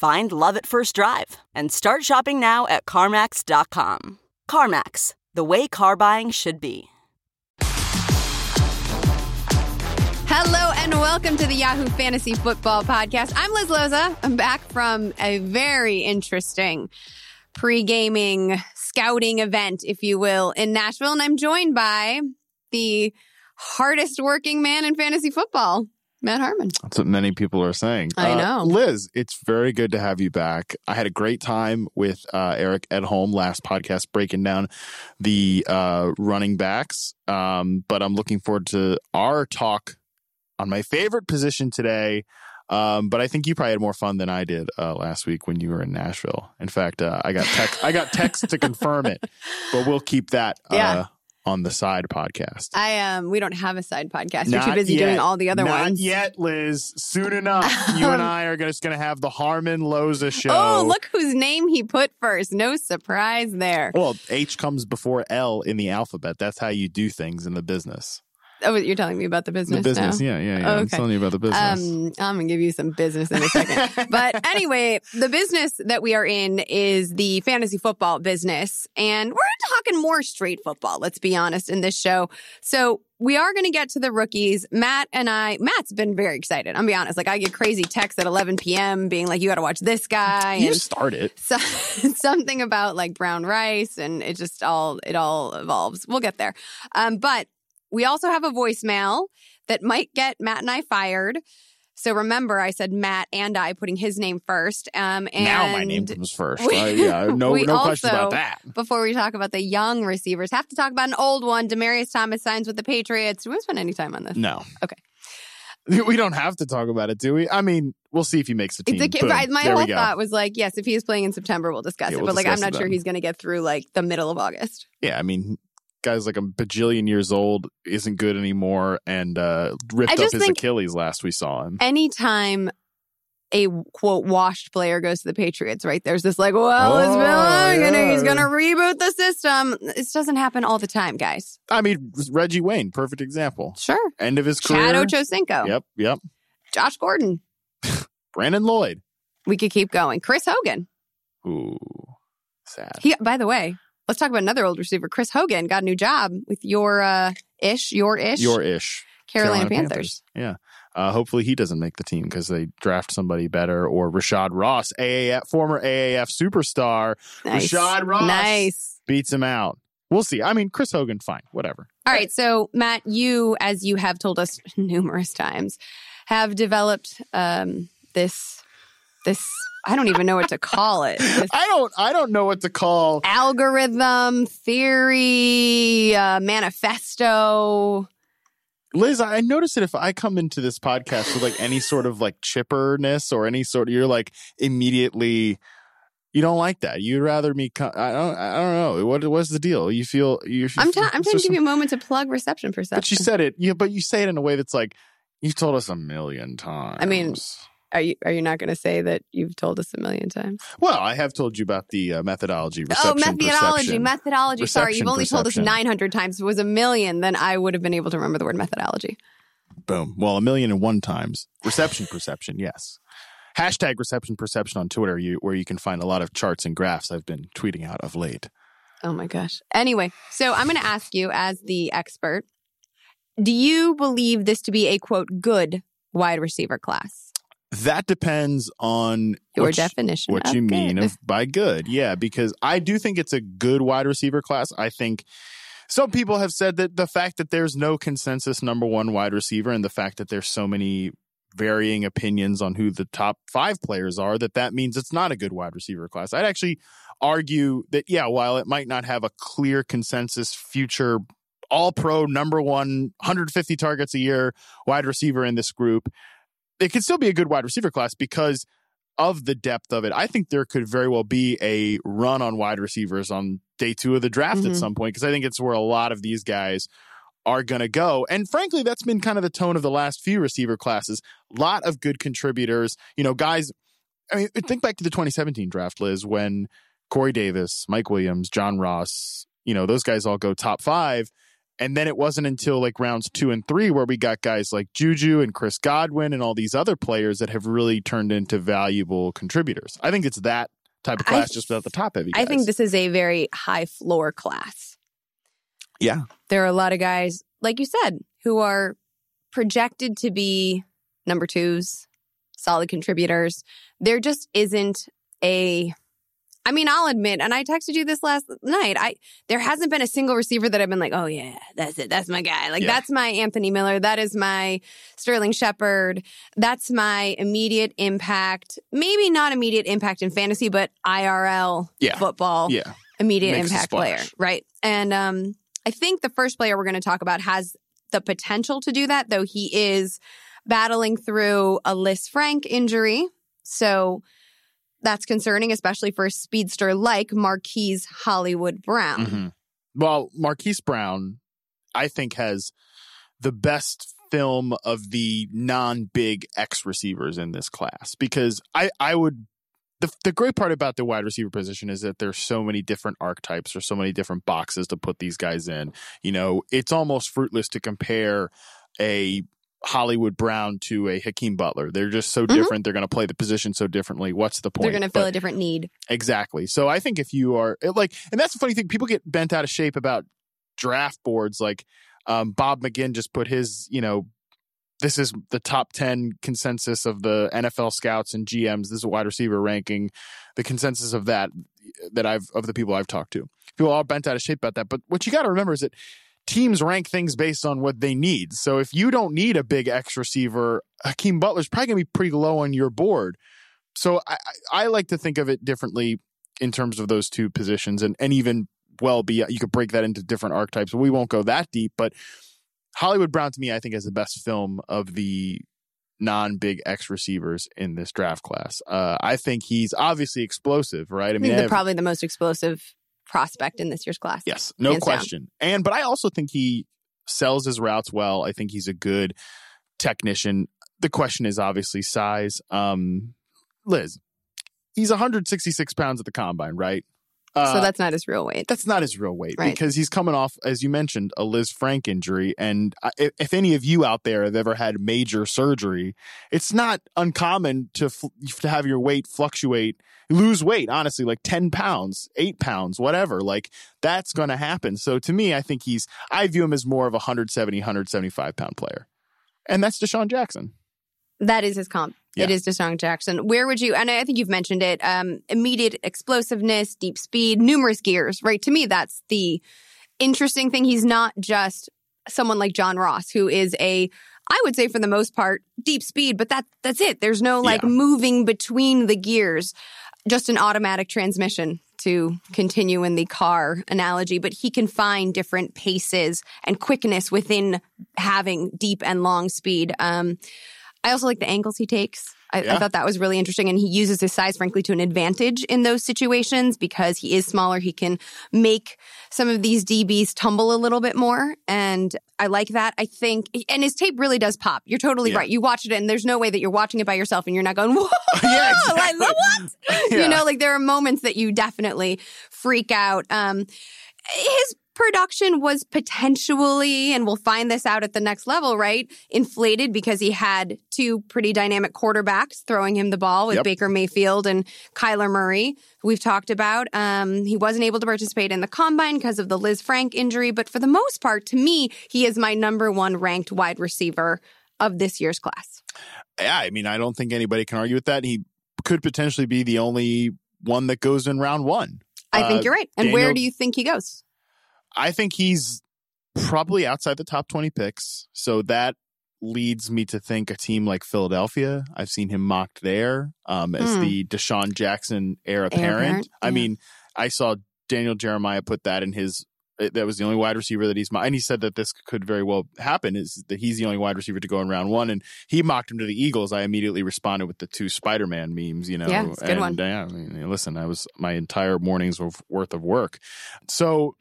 Find love at first drive and start shopping now at CarMax.com. CarMax, the way car buying should be. Hello and welcome to the Yahoo Fantasy Football Podcast. I'm Liz Loza. I'm back from a very interesting pre-gaming scouting event, if you will, in Nashville. And I'm joined by the hardest working man in fantasy football, Matt Harmon. That's what many people are saying. I Uh, know. Liz, it's very good to have you back. I had a great time with uh, Eric at home last podcast breaking down the uh, running backs. Um, but I'm looking forward to our talk on my favorite position today. Um, but I think you probably had more fun than I did uh, last week when you were in Nashville. In fact, uh, I got text I got text to confirm it, but we'll keep that uh, Yeah. On the side podcast. I um we don't have a side podcast. You're too busy yet. doing all the other ones. Not ones. yet, Liz. Soon enough, you and I are just going to have the Harmon Loza show. Oh, look whose name he put first. No surprise there. Well, H comes before L in the alphabet. That's how you do things in the business. Oh, you're telling me about the business the business, now? yeah, yeah, yeah. Oh, I'm telling you about the business. Um, I'm gonna give you some business in a second. but anyway, the business that we are in is the fantasy football business, and we're talking more straight football. Let's be honest in this show. So we are going to get to the rookies. Matt and I, Matt's been very excited. I'm be honest. Like I get crazy texts at 11 p.m. being like, "You got to watch this guy." you and start it. so, something about like brown rice and it just all it all evolves we'll get there um, but we also have a voicemail that might get matt and i fired so remember i said matt and i putting his name first um, and now my name comes first. we- Uh, yeah, no, no questions about that. before we talk about the young receivers have to talk about an old one demaryius thomas signs with the patriots do we spend any time on this No. Okay. We don't have to talk about it, do we? I mean, we'll see if he makes the team. It's a, Boom. my there whole thought was like, yes, if he is playing in September, we'll discuss Yeah, it. we'll but like, I'm not sure then. he's going to get through like the middle of August. Yeah, I mean, guy's like a bajillion years old, isn't good anymore, and uh, ripped up his Achilles last we saw him. anytime a quote washed player goes to the Patriots, right? There's this like, well, it's Oh, been long, and he's gonna reboot the system. This doesn't happen all the time, guys. I mean, Reggie Wayne, perfect example. Sure. End of his career. Chad Ochocinco, Yep, yep. Josh Gordon. Brandon Lloyd. We could keep going. Chris Hogan. Ooh, sad. He, by the way, let's talk about another old receiver. Chris Hogan got a new job with your uh, ish, your ish, Your ish. Carolina, Panthers. Yeah. Uh, hopefully he doesn't make the team because they draft somebody better or Rashad Ross, AAF, former AAF superstar, Nice. Rashad Ross. Nice. beats him out. We'll see. I mean, Chris Hogan, fine, whatever. All right. So, Matt, you, as you have told us numerous times, have developed um, this, this, I don't even know what to call it. This I don't. I don't know what to call. algorithm, theory, uh, manifesto. Liz, I notice that if I come into this podcast with like any sort of like chipperness or any sort of, you're like immediately, you don't like that. You'd rather me. Co- I don't. I don't know. What what's the deal? You feel you. I'm, ta- I'm trying to give you a moment to plug reception perception. But you said it. Yeah, but you say it in a way that's like you've told us a million times. I mean, are you are you not going to say that you've told us a million times? well, I have told you about the uh, methodology. oh, methodology, perception. methodology. Sorry, you've Reception, only told us 900 times. If it was a million, then I would have been able to remember the word methodology. Boom. Well, a million and one times. Reception perception, yes. Hashtag reception perception on Twitter, you, where you can find a lot of charts and graphs I've been tweeting out of late. Oh my gosh. Anyway, so I'm going to ask you as the expert do you believe this to be a quote good wide receiver class? That depends on Your definition. what of you mean of by good. Yeah, because I do think it's a good wide receiver class. I think some people have said that the fact that there's no consensus number one wide receiver and the fact that there's so many varying opinions on who the top five players are, that that means it's not a good wide receiver class. I'd actually argue that, yeah, while it might not have a clear consensus future all pro number one 150 targets a year wide receiver in this group, it could still be a good wide receiver class because of the depth of it. I think there could very well be a run on wide receivers on day two of the draft at Mhm. some point because I think it's where a lot of these guys are going to go. And frankly, that's been kind of the tone of the last few receiver classes. A lot of good contributors, you know, guys. I mean, think back to the 2017 draft, Liz, when Corey Davis, Mike Williams, John Ross, you know, those guys all go top five. And then it wasn't until like rounds two and three where we got guys like Juju and Chris Godwin and all these other players that have really turned into valuable contributors. I think it's that type of I- class just without the top heavy guys. I think this is a very high floor class. Yeah. There are a lot of guys, like you said, who are projected to be number twos, solid contributors. There just isn't a. I mean, I'll admit, and I texted you this last night. I there hasn't been a single receiver that I've been like, oh yeah, that's it, that's my guy. Like Yeah. that's my Anthony Miller, that is my Sterling Shepard, that's my immediate impact. Maybe not immediate impact in fantasy, but IRL Yeah. football Yeah. immediate Makes impact player, right? And um, I think the first player we're going to talk about has the potential to do that, though he is battling through a Lisfranc injury. So that's concerning, especially for a speedster like Marquise Hollywood Brown. Mhm. Well, Marquise Brown, I think, has the best film of the non big X receivers in this class because I, I would. The, the great part about the wide receiver position is that there's so many different archetypes or so many different boxes to put these guys in. You know, it's almost fruitless to compare a Hollywood Brown to a Hakeem Butler. They're just so Mhm. different. They're going to play the position so differently. What's the point? They're going to fill But- a different need. Exactly. So I think if you are like, and that's the funny thing, people get bent out of shape about draft boards. Like um, Bob McGinn just put his, you know, this is the top 10 consensus of the NFL scouts and GMs. This is a wide receiver ranking, the consensus of that, that I've, of the people I've talked to. People are bent out of shape about that. But what you got to remember is that teams rank things based on what they need. So if you don't need a big X receiver, Hakeem Butler's probably going to be pretty low on your board. So I, I like to think of it differently in terms of those two positions and, and even well be you could break that into different archetypes. We won't go that deep, but Hollywood Brown to me, I think is the best film of the non big X receivers in this draft class. Uh, I think he's obviously explosive, right? I mean, I have- probably the most explosive prospect in this year's class. Yes, no Hands down. question. And but I also think he sells his routes well. I think he's a good technician. The question is obviously size. Um, Liz, he's 166 pounds at the combine, right? Uh, so that's not his real weight. that's not his real weight Right. because he's coming off, as you mentioned, a Lisfranc injury. And I- if, if any of you out there have ever had major surgery, it's not uncommon to to have your weight fluctuate, lose weight. Honestly, like ten pounds, eight pounds, whatever. Like that's going to happen. So to me, I think he's. I view him as more of a 170, 175 pound player, and that's DeSean Jackson. That is his comp. It Yeah. is DeSean Jackson. Where would you, and I think you've mentioned it, um, immediate explosiveness, deep speed, numerous gears, right? To me, that's the interesting thing. He's not just someone like John Ross, who is a, I would say for the most part, deep speed, but that that's it. There's no like Yeah. moving between the gears, just an automatic transmission to continue in the car analogy, but he can find different paces and quickness within having deep and long speed. Um, I also like the angles he takes. I, I thought that was really interesting. And he uses his size, frankly, to an advantage in those situations because he is smaller. He can make some of these DBs tumble a little bit more. And I like that. I think, and his tape really does pop. You're totally Yeah. right. You watch it, and there's no way that you're watching it by yourself and you're not going, whoa, Yeah, like, what? Yeah. You know, like there are moments that you definitely freak out. Um, his production was potentially, and we'll find this out at the next level, right? Inflated because he had two pretty dynamic quarterbacks throwing him the ball with Yep. Baker Mayfield and Kyler Murray, who we've talked about. Um, he wasn't able to participate in the combine because of the Lisfranc injury, but for the most part, to me, he is my number one ranked wide receiver of this year's class. Yeah, I mean, I don't think anybody can argue with that. He could potentially be the only one that goes in round one. I think Uh, you're right. And Daniel- where do you think he goes? I think he's probably outside the top 20 picks. So that leads me to think a team like Philadelphia. I've seen him mocked there um, as Hmm. the DeSean Jackson heir apparent. apparent, I yeah. mean, I saw Daniel Jeremiah put that in his. uh, That was the only wide receiver that he's mocked. And he said that this could very well happen is that he's the only wide receiver to go in round one. And he mocked him to the Eagles. I immediately responded with the two Spider Man memes, you know. Yeah, good and, one. yeah, I mean, listen, I was my entire morning's worth of work. So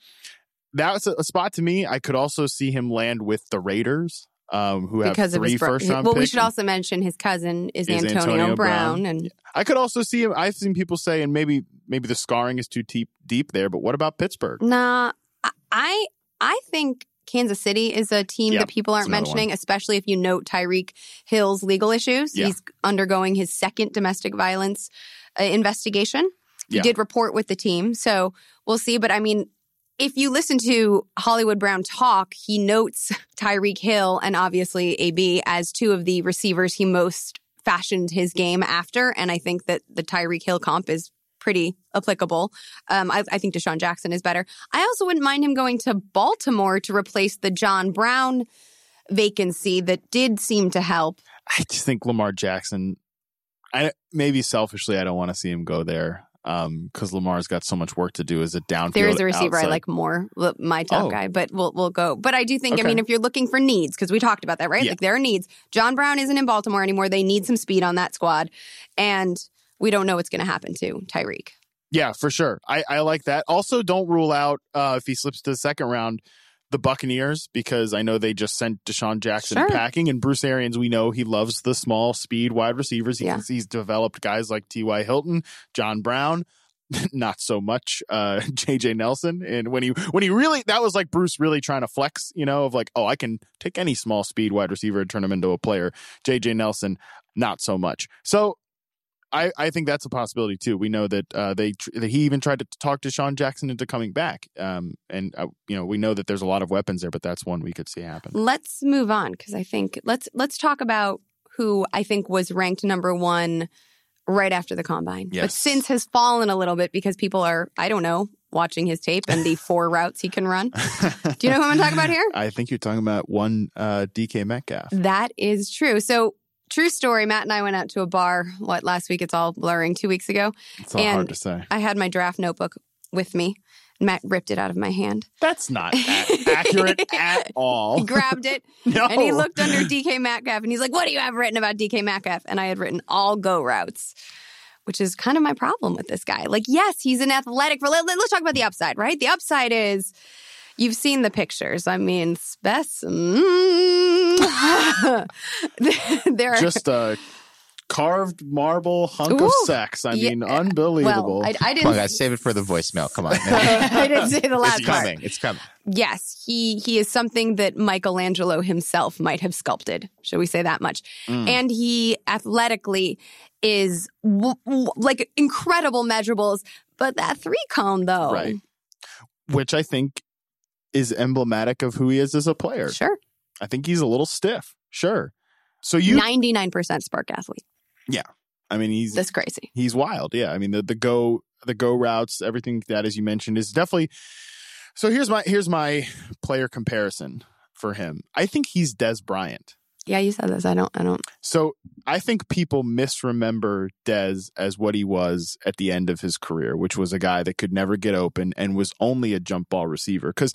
that's a, a spot to me. I could also see him land with the Raiders, um, who have Because of three his bro- first round Well, we should also mention his cousin is, Is Antonio, Antonio Brown, Brown. and I could also see him. I've seen people say, and maybe maybe the scarring is too deep deep there. But what about Pittsburgh? Nah, I- I think Kansas City is a team Yeah, that people aren't mentioning, especially if you note Tyreek Hill's legal issues. Yeah. He's undergoing his second domestic violence uh, investigation. He Yeah. did report with the team, so we'll see. But I mean, if you listen to Hollywood Brown talk, he notes Tyreek Hill and obviously AB as two of the receivers he most fashioned his game after. And I think that the Tyreek Hill comp is pretty applicable. Um, I, I think DeSean Jackson is better. I also wouldn't mind him going to Baltimore to replace the John Brown vacancy that did seem to help. I just think Lamar Jackson. I maybe selfishly, I don't want to see him go there because Lamar's got so much work to do as a downfield. There is a receiver I like more, my top Oh. guy, but we'll we'll go. But I do think, I mean, if you're looking for needs, because we talked about that, right? Yeah. Like there are needs. John Brown isn't in Baltimore anymore. They need some speed on that squad, and we don't know what's going to happen to Tyreek. Yeah, for sure. I, I like that. Also, don't rule out uh, if he slips to the second round, the Buccaneers, because I know they just sent DeSean Jackson Sure. packing. And Bruce Arians, we know he loves the small speed wide receivers. He, Yeah. He's developed guys like T.Y. Hilton, John Brown. Not so much uh JJ Nelson and when he when he really that was like Bruce really trying to flex, you know, of like, oh, I can take any small speed wide receiver and turn him into a player. JJ Nelson, not so much. So I, I think that's a possibility too. We know that uh, they tr- that he even tried to talk to Sean Jackson into coming back, um, and uh, you know we know that there's a lot of weapons there, but that's one we could see happen. Let's move on because I think let's let's talk about who I think was ranked number one right after the combine, but since has fallen a little bit because people are I don't know watching his tape and the four routes he can run. Do you know who I'm talking about here? I think you're talking about one uh, DK Metcalf. That is true. So, true story. Matt and I went out to a bar. What last week? It's all blurring. Two weeks ago, It's all and- hard to say. I had my draft notebook with me. Matt ripped it out of my hand. That's not accurate at all. He grabbed it no. and he looked under DK Metcalf and he's like, "What do you have written about DK Metcalf?" And I had written all go routes, which is kind of my problem with this guy. Like, yes, he's an athletic. Let, let, us talk about the upside, right? The upside is. You've seen the pictures. I mean, specimen. there are just a carved marble hunk of sex. I yeah. mean, unbelievable. Well, I, I didn't. Come on, guys, save it for the voicemail. Come on. I didn't say the last it's part. coming. It's coming. Yes, he he is something that Michelangelo himself might have sculpted. Shall we say that much? Mm. And he athletically is w- w- like incredible measurables. But that three cone though, Right. Which I think is emblematic of who he is as a player. Sure, I think he's a little stiff. Sure. So you, ninety nine percent SPARQ athlete. Yeah. I mean, he's That's crazy. he's wild. Yeah, I mean the the go the go routes, everything that as you mentioned is definitely. So here's my here's my player comparison for him. I think he's Dez Bryant. Yeah, you said this. I don't. I don't. So I think people misremember Dez as what he was at the end of his career, which was a guy that could never get open and was only a jump ball receiver. Because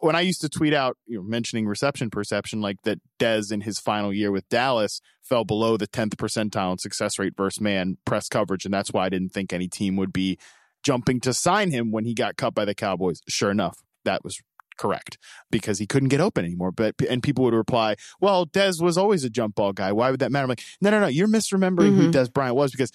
when I used to tweet out, you know, mentioning reception perception, like that Dez in his final year with Dallas fell below the tenth percentile in success rate versus man press coverage, and that's why I didn't think any team would be jumping to sign him when he got cut by the Cowboys. Sure enough, that was correct because he couldn't get open anymore. But and people would reply, "Well, Dez was always a jump ball guy. Why would that matter?" I'm like, "No, no, no. You're misremembering who Mhm. Dez Bryant was because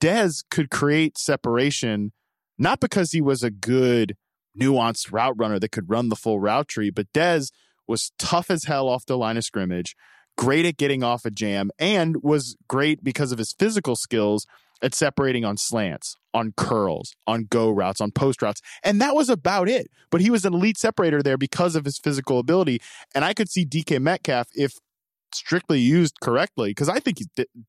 Dez could create separation not because he was a good nuanced route runner that could run the full route tree, but Dez was tough as hell off the line of scrimmage, great at getting off a jam, and was great because of his physical skills at separating on slants, on curls, on go routes, on post routes. And that was about it. But he was an elite separator there because of his physical ability. And I could see DK Metcalf if strictly used correctly, because I think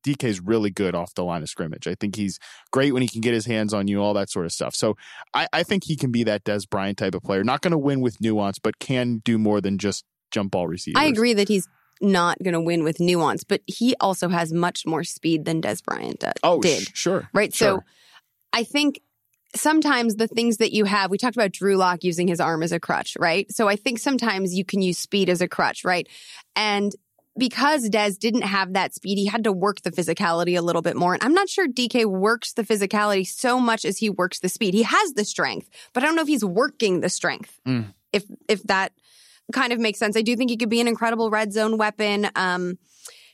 DK is really good off the line of scrimmage. I think he's great when he can get his hands on you, all that sort of stuff. So I, I think he can be that Dez Bryant type of player. Not going to win with nuance, but can do more than just jump ball receivers. I agree that he's not going to win with nuance, but he also has much more speed than Dez Bryant did. Oh, did. Sh- sure. Right. Sure. So I think sometimes the things that you have, we talked about Drew Lock using his arm as a crutch, right? So I think sometimes you can use speed as a crutch, right? And because Dez didn't have that speed, he had to work the physicality a little bit more. And I'm not sure DK works the physicality so much as he works the speed. He has the strength, but I don't know if he's working the strength. Mm. If if that kind of makes sense. I do think he could be an incredible red zone weapon. Um,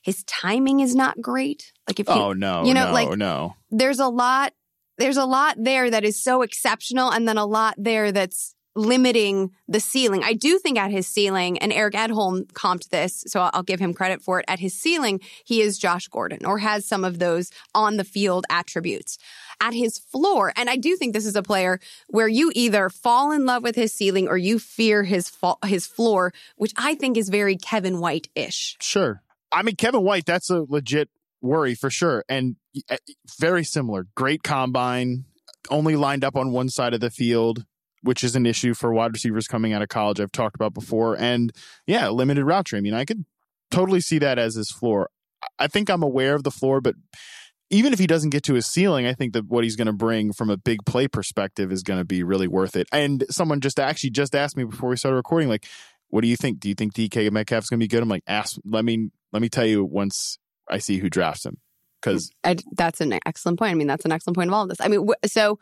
his timing is not great. Like if you, oh no, you know, no, like no. There's a lot. There's a lot there that is so exceptional, and then a lot there that's limiting the ceiling. I do think at his ceiling, and Eric Edholm comped this, so I'll give him credit for it. At his ceiling, he is Josh Gordon or has some of those on the field attributes. At his floor, and I do think this is a player where you either fall in love with his ceiling or you fear his fa- his floor, which I think is very Kevin White ish. Sure. I mean, Kevin White, that's a legit worry for sure. And eh, very similar. Great combine, only lined up on one side of the field which is an issue for wide receivers coming out of college. I've talked about before, and yeah, limited route tree. I mean, I could totally see that as his floor. I think I'm aware of the floor, but even if he doesn't get to his ceiling, I think that what he's going to bring from a big play perspective is going to be really worth it. And someone just actually just asked me before we started recording, like, what do you think? Do you think DK Metcalf's going to be good? I'm like, ask. Let me let me tell you once I see who drafts him because that's an excellent point. I mean, that's an excellent point of all of this. I mean, so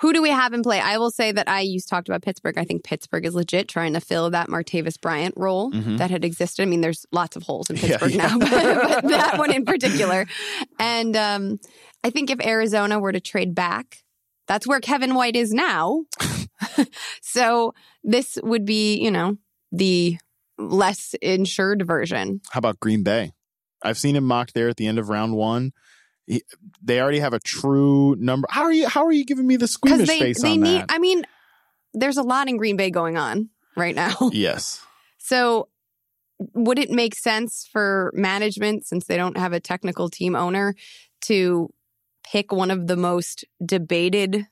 who do we have in play? I will say that I used talked about Pittsburgh. I think Pittsburgh is legit trying to fill that Martavis Bryant role mm-hmm. that had existed. I mean, there's lots of holes in Pittsburgh yeah, yeah. now, but, but, that one in particular. And um, I think if Arizona were to trade back, that's where Kevin White is now. so this would be, you know, the less insured version. How about Green Bay? I've seen him mocked there at the end of round one they already have a true number. How are you? How are you giving me the squeamish they, face they on need, that? I mean, there's a lot in Green Bay going on right now. Yes. So, would it make sense for management, since they don't have a technical team owner, to pick one of the most debated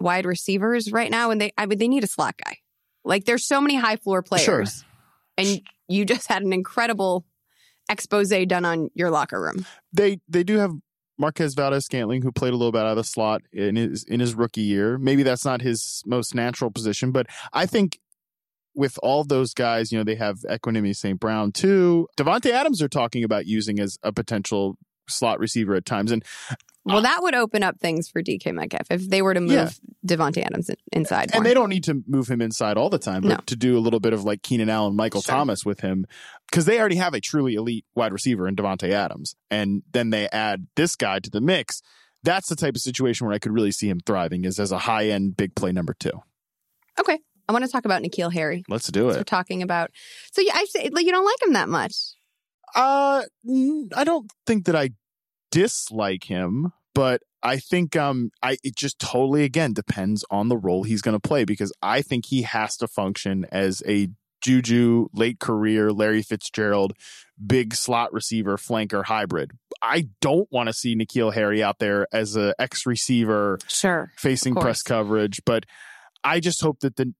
wide receivers right now? And they, I mean, they need a slot guy. Like, there's so many high floor players, sure. and you just had an incredible expose done on your locker room. They they do have Marquez Valdes-Scantling, who played a little bit out of the slot in his in his rookie year. Maybe that's not his most natural position, but I think with all those guys, you know, they have Equanimeous St. Brown too. Davante Adams are talking about using as a potential slot receiver at times. And well, that would open up things for DK Metcalf if they were to move yeah. Davante Adams inside. And they don't need to move him inside all the time, but no. to do a little bit of like Keenan Allen, Michael sure. Thomas with him, because they already have a truly elite wide receiver in Davante Adams, and then they add this guy to the mix. That's the type of situation where I could really see him thriving is as a high end big play number two. Okay. I want to talk about N'Keal Harry. Let's do it. we're talking about. So yeah, I say like you don't like him that much. Uh, I don't think that I dislike him, but I think um I it just totally again depends on the role he's going to play because I think he has to function as a Juju late career Larry Fitzgerald big slot receiver flanker hybrid. I don't want to see N'Keal Harry out there as a X receiver sure facing press coverage, but I just hope that the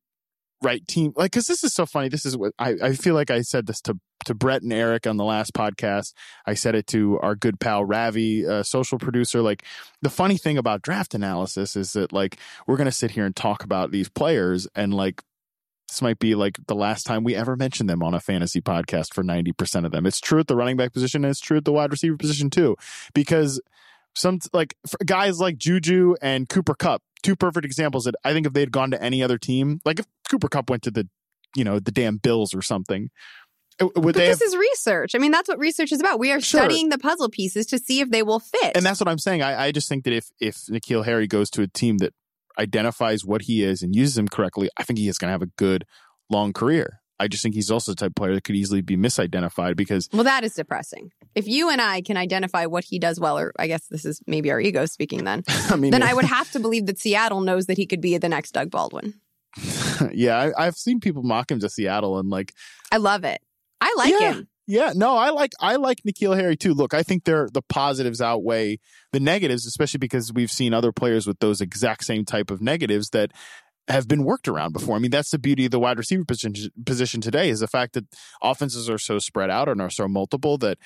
right team like because this is so funny this is what I, I feel like i said this to to brett and eric on the last podcast i said it to our good pal ravi social producer like the funny thing about draft analysis is that like we're gonna sit here and talk about these players and like this might be like the last time we ever mention them on a fantasy podcast for 90% of them it's true at the running back position and it's true at the wide receiver position too because some like guys like Juju and Cooper Kupp, two perfect examples that I think if they'd gone to any other team, like if Cooper Kupp went to the, you know, the damn Bills or something. Uh, would but this have, is research. I mean, that's what research is about. We are sure. studying the puzzle pieces to see if they will fit. And that's what I'm saying. I, I just think that if if N'Keal Harry goes to a team that identifies what he is and uses him correctly, I think he is going to have a good long career. I just think he's also the type of player that could easily be misidentified because. Well, that is depressing. If you and I can identify what he does well, or I guess this is maybe our ego speaking then, I mean, then I would have to believe that Seattle knows that he could be the next Doug Baldwin. yeah, I, have seen people mock him to Seattle and like. I love it. I like yeah, him. Yeah, no, I like I like N'Keal Harry too. Look, I think they're the positives outweigh the negatives, especially because we've seen other players with those exact same type of negatives that have been worked around before. I mean, that's the beauty of the wide receiver position, position today is the fact that offenses are so spread out and are so multiple that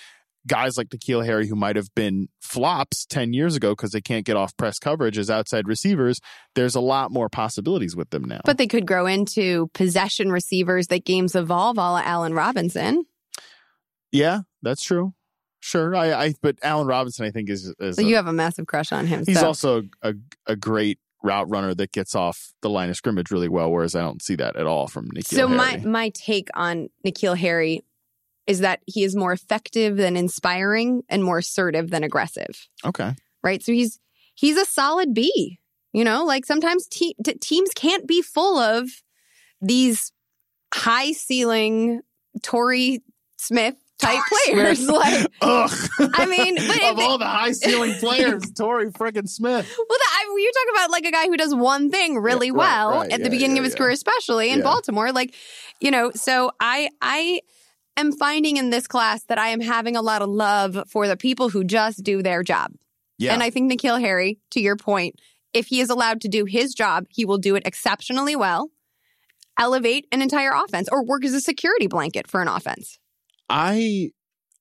guys like N'Keal Harry, who might have been flops 10 years ago because they can't get off press coverage as outside receivers, there's a lot more possibilities with them now. But they could grow into possession receivers that games evolve, a la Allen Robinson. Yeah, that's true. Sure, I, I but Allen Robinson, I think is, is So a- you have a massive crush on him. he's so. also a a great route runner that gets off the line of scrimmage really well. Whereas I don't see that at all from N'Keal So Harry. my my take on N'Keal Harry is that he is more effective than inspiring and more assertive than aggressive. okay, Right? So he's he's a solid B. You know, like sometimes te- t- teams can't be full of these high ceiling Torrey Smith type players. like, ugh. I mean, of all the high ceiling players, Torrey friggin' Smith. Well, that, I, you talk about like a guy who does one thing really Yeah, well right, at the beginning yeah, of his yeah. career, especially in Yeah. Baltimore. Like, you know, so I I am finding in this class that I am having a lot of love for the people who just do their job. Yeah, And I think N'Keal Harry, to your point, if he is allowed to do his job, he will do it exceptionally well, elevate an entire offense, or work as a security blanket for an offense. I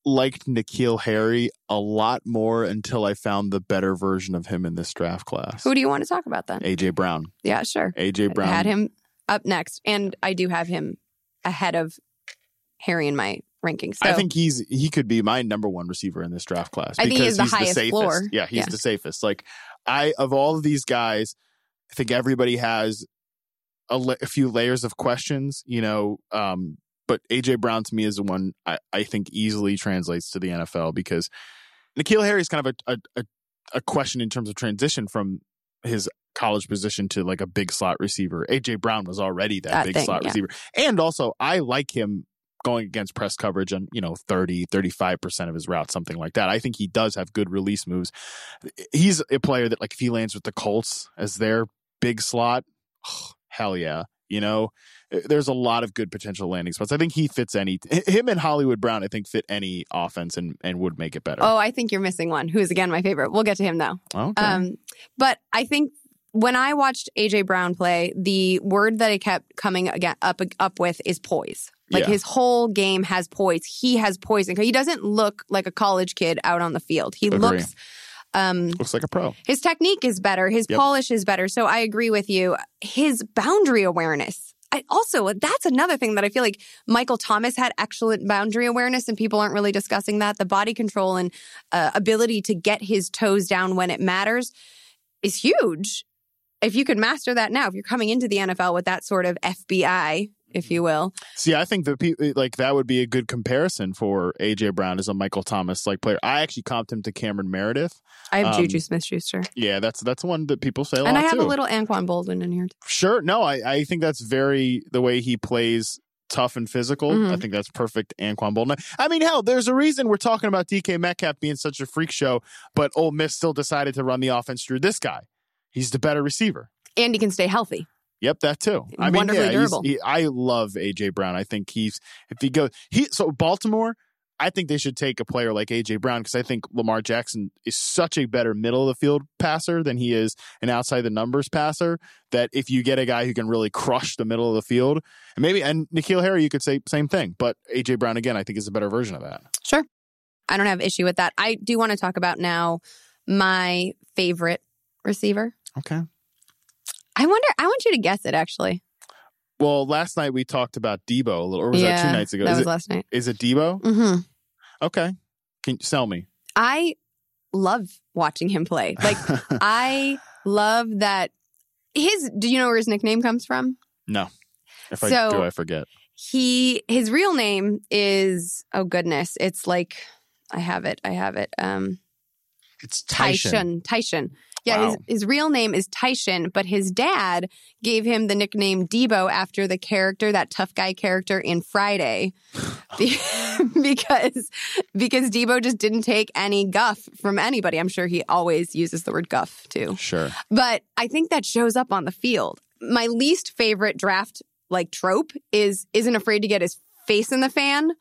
liked N'Keal Harry a lot more until I found the better version of him in this draft class. Who do you want to talk about then? AJ Brown. Yeah, sure. AJ Brown. I had him up next, and I do have him ahead of Harry in my rankings. So I think he's he could be my number one receiver in this draft class. I think he because is the he's highest safest. floor. Yeah, he's Yeah. the safest. Like I of all of these guys, I think everybody has a, la- a few layers of questions. You know, um, but AJ Brown to me is the one I, I think easily translates to the NFL because N'Keal Harry is kind of a, a, a, a question in terms of transition from his college position to like a big slot receiver. AJ Brown was already that, That big thing, slot yeah. receiver. And also I like him going against press coverage on, you know, 30, 35% of his route, something like that. I think he does have good release moves. He's a player that like if he lands with the Colts as their big slot, hell yeah. You know, there's a lot of good potential landing spots. I think he fits any him and Hollywood Brown, I think fit any offense and, and would make it better. oh, I think you're missing one. Who is again my favorite? We'll get to him though. okay. Um, but I think when I watched AJ Brown play, the word that I kept coming again up up with is poise. Like Yeah. his whole game has poise. He has poise, and he doesn't look like a college kid out on the field. He Agree. looks. Um, Looks like a pro. his technique is better. His Yep. polish is better. So I agree with you. His boundary awareness. I also, that's another thing that I feel like Michael Thomas had excellent boundary awareness, and people aren't really discussing that. The body control and uh, ability to get his toes down when it matters is huge. If you could master that now, if you're coming into the NFL with that sort of FBI, if you will, See, I think that pe- like that would be a good comparison for AJ Brown as a Michael Thomas like player. I actually comped him to Cameron Meredith. I have Um, Juju Smith Schuster. Yeah, that's that's one that people say a And lot I have too. a little Anquan Boldin in here. Sure. No, I, I think that's very the way he plays tough and physical. Mhm. I think that's perfect Anquan Boldin. I mean, hell, there's a reason we're talking about DK Metcalf being such a freak show, but Ole Miss still decided to run the offense through this guy. He's the better receiver. And he can stay healthy. Yep, that too. I mean, Wonderfully yeah, durable. he, I love AJ Brown. I think he's if he goes he so Baltimore. I think they should take a player like AJ Brown because I think Lamar Jackson is such a better middle of the field passer than he is an outside the numbers passer. That if you get a guy who can really crush the middle of the field, and maybe and N'Keal Harry, you could say same thing. But AJ Brown again, I think is a better version of that. Sure. I don't have issue with that. I do want to talk about now my favorite receiver. Okay. I wonder, I want you to guess it actually. Well, last night we talked about Deebo a little, or was that two nights ago? That is, was it, last night. is it Deebo? hmm Okay. Can you sell me? I love watching him play. Like, I love that his, do you know where his nickname comes from? no. If I So- do, I forget. He, his real name is, oh goodness, it's like, I have it, I have it. Um, It's Tyson. Tyshawn. Tyshawn. Yeah, Wow. his, his real name is Tyshawn, but his dad gave him the nickname Deebo after the character, that tough guy character in Friday, because because Deebo just didn't take any guff from anybody. I'm sure he always uses the word guff too, Sure. but I think that shows up on the field. My least favorite draft like trope is isn't afraid to get his face in the fan.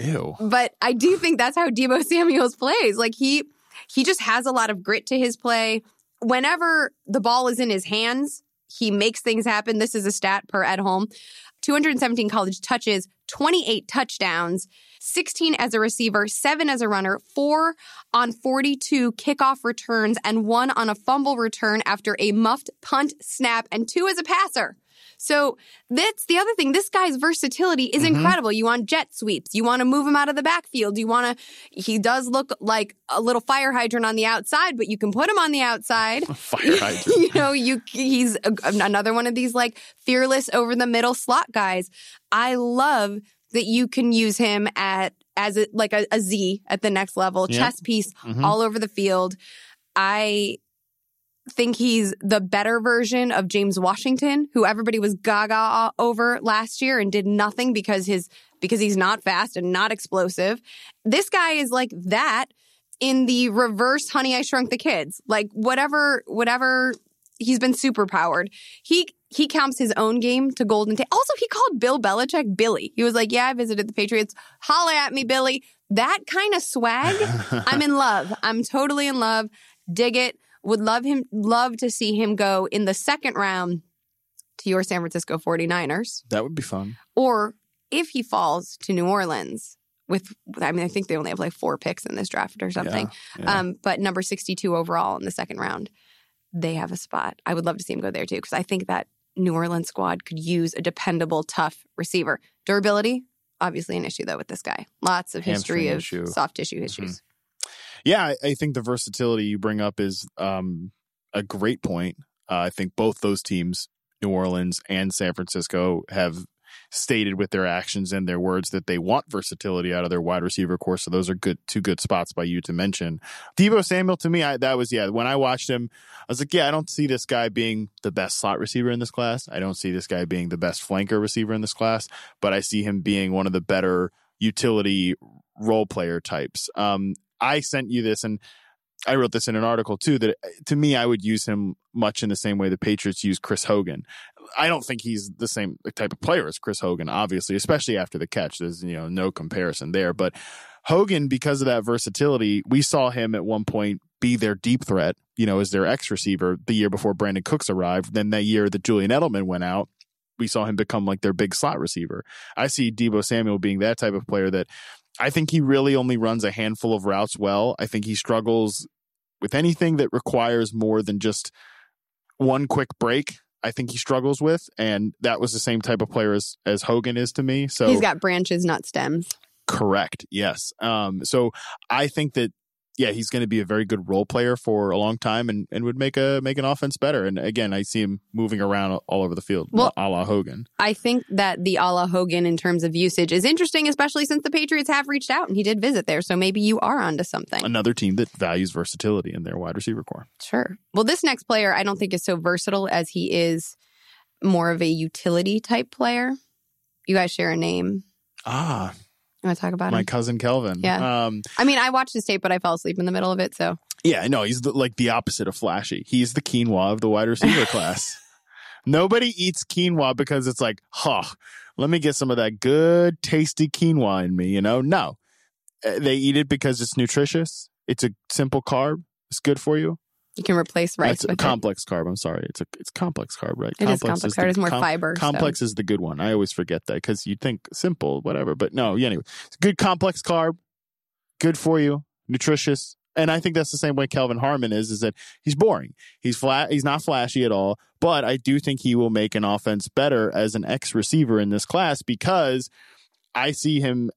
Ew. But I do think that's how Deebo Samuels plays. Like he he just has a lot of grit to his play. Whenever the ball is in his hands, he makes things happen. This is a stat per Edholm. 217 college touches, 28 touchdowns, 16 as a receiver, 7 as a runner, 4 on 42 kickoff returns and 1 on a fumble return after a muffed punt snap and 2 as a passer. So that's the other thing. This guy's versatility is Mhm. incredible. You want jet sweeps. You want to move him out of the backfield. You want to, he does look like a little fire hydrant on the outside, but you can put him on the outside. Fire hydrant. you know, you he's a, another one of these like fearless over the middle slot guys. I love that you can use him at as a, like a, a Z at the next level, Yeah. chess piece Mhm. all over the field. I think he's the better version of James Washington, who everybody was gaga over last year and did nothing because his because he's not fast and not explosive. This guy is like that in the reverse honey I shrunk the kids. Like whatever whatever he's been super powered. He he counts his own game to Golden Tate. Also, he called Bill Belichick Billy. He was like, "Yeah, I visited the Patriots. Holla at me, Billy." That kind of swag, I'm in love. I'm totally in love. Dig it. Would love him. Love to see him go in the second round to your San Francisco 49ers, that would be fun. or if he falls to New Orleans. With, I mean, I think they only have like four picks in this draft or something. Yeah, yeah. Um, but number 62 overall in the second round, they have a spot. I would love to see him go there too, because I think that New Orleans squad could use a dependable, tough receiver. Durability, obviously an issue though with this guy. Lots of history Hamstring of issue. soft tissue issues. Yeah, I, I think the versatility you bring up is um, a great point. Uh, I think both those teams, New Orleans and San Francisco, have stated with their actions and their words that they want versatility out of their wide receiver corps. So those are good, two good spots by you to mention. Deebo Samuel, to me, I, that was yeah. When I watched him, I was like, yeah, I don't see this guy being the best slot receiver in this class. I don't see this guy being the best flanker receiver in this class, but I see him being one of the better utility role player types. Um, I sent you this and I wrote this in an article too that uh, to me I would use him much in the same way the Patriots use Chris Hogan. I don't think he's the same type of player as Chris Hogan, obviously, especially after the catch. There's you know no comparison there. But Hogan, because of that versatility, we saw him at one point be their deep threat, you know, as their X receiver the year before Brandin Cooks arrived. Then that year that Julian Edelman went out, we saw him become like their big slot receiver. I see Deebo Samuel being that type of player that I think he really only runs a handful of routes well. I think he struggles with anything that requires more than just one quick break. I think he struggles with, and that was the same type of player as as Hogan is to me. So He's got branches, not stems. correct, yes. Um, so I think that yeah, he's going to be a very good role player for a long time, and, and would make a make an offense better. And again, I see him moving around all over the field, Well- a la Hogan. I think that the a la Hogan in terms of usage is interesting, especially since the Patriots have reached out and he did visit there. So maybe you are onto something. Another team that values versatility in their wide receiver corps. Sure. Well, this next player I don't think is so versatile as he is more of a utility type player. You guys share a name. Ah, You want to talk about my him? cousin Kelvin. Yeah. Um, I mean, I watched his tape, but I fell asleep in the middle of it. So Yeah, no, he's the, like the opposite of flashy. He's the quinoa of the wide receiver class. Nobody eats quinoa because it's like, huh, let me get some of that good, tasty quinoa in me, you know? No. Uh, They eat it because it's nutritious. It's a simple carb. It's good for you. You can replace rice It's a with it. complex carb. I'm sorry. It's a it's complex carb, right? It is complex the- carb. It has more fiber, so- Complex is the good one. I always forget that because you think simple, whatever. But no, yeah, anyway, it's a good complex carb, good for you, nutritious. And I think that's the same way Kelvin Harmon is, is that he's boring. He's flat. He's not flashy at all. But I do think he will make an offense better as an X receiver in this class because I see him.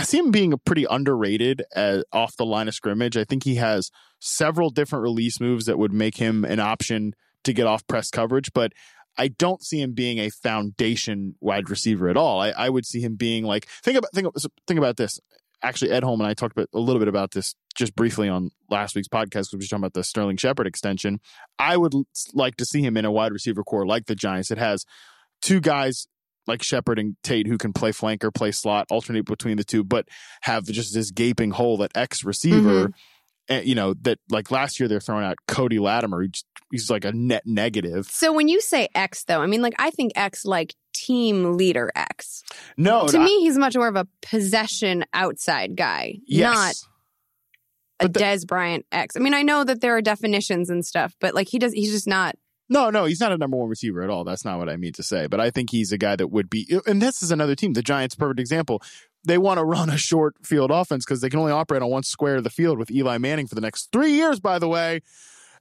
I see him being a pretty underrated uh, off the line of scrimmage. I think he has several different release moves that would make him an option to get off press coverage, but I don't see him being a foundation wide receiver at all. I, I would see him being like think about think think about this. Actually, Edholm and I talked about, a little bit about this just briefly on last week's podcast because we were talking about the Sterling Shepard extension. I would like to see him in a wide receiver corps like the Giants. It has two guys like Shepard and Tate who can play flanker, play slot, alternate between the two, but have just this gaping hole at X receiver. And, you know that like last year they're throwing out Cody Latimer. He's, he's like a net negative. So when you say X, though, I mean, like, I think X like team leader X. No, to me, he's much more of a possession outside guy, yes. not a the- Dez Bryant X. I mean, I know that there are definitions and stuff, but like he does, he's just not. No, no, he's not a number one receiver at all. That's not what I mean to say. But I think he's a guy that would be. And this is another team. The Giants, perfect example. They want to run a short field offense because they can only operate on one square of the field with Eli Manning for the next three years. By the way,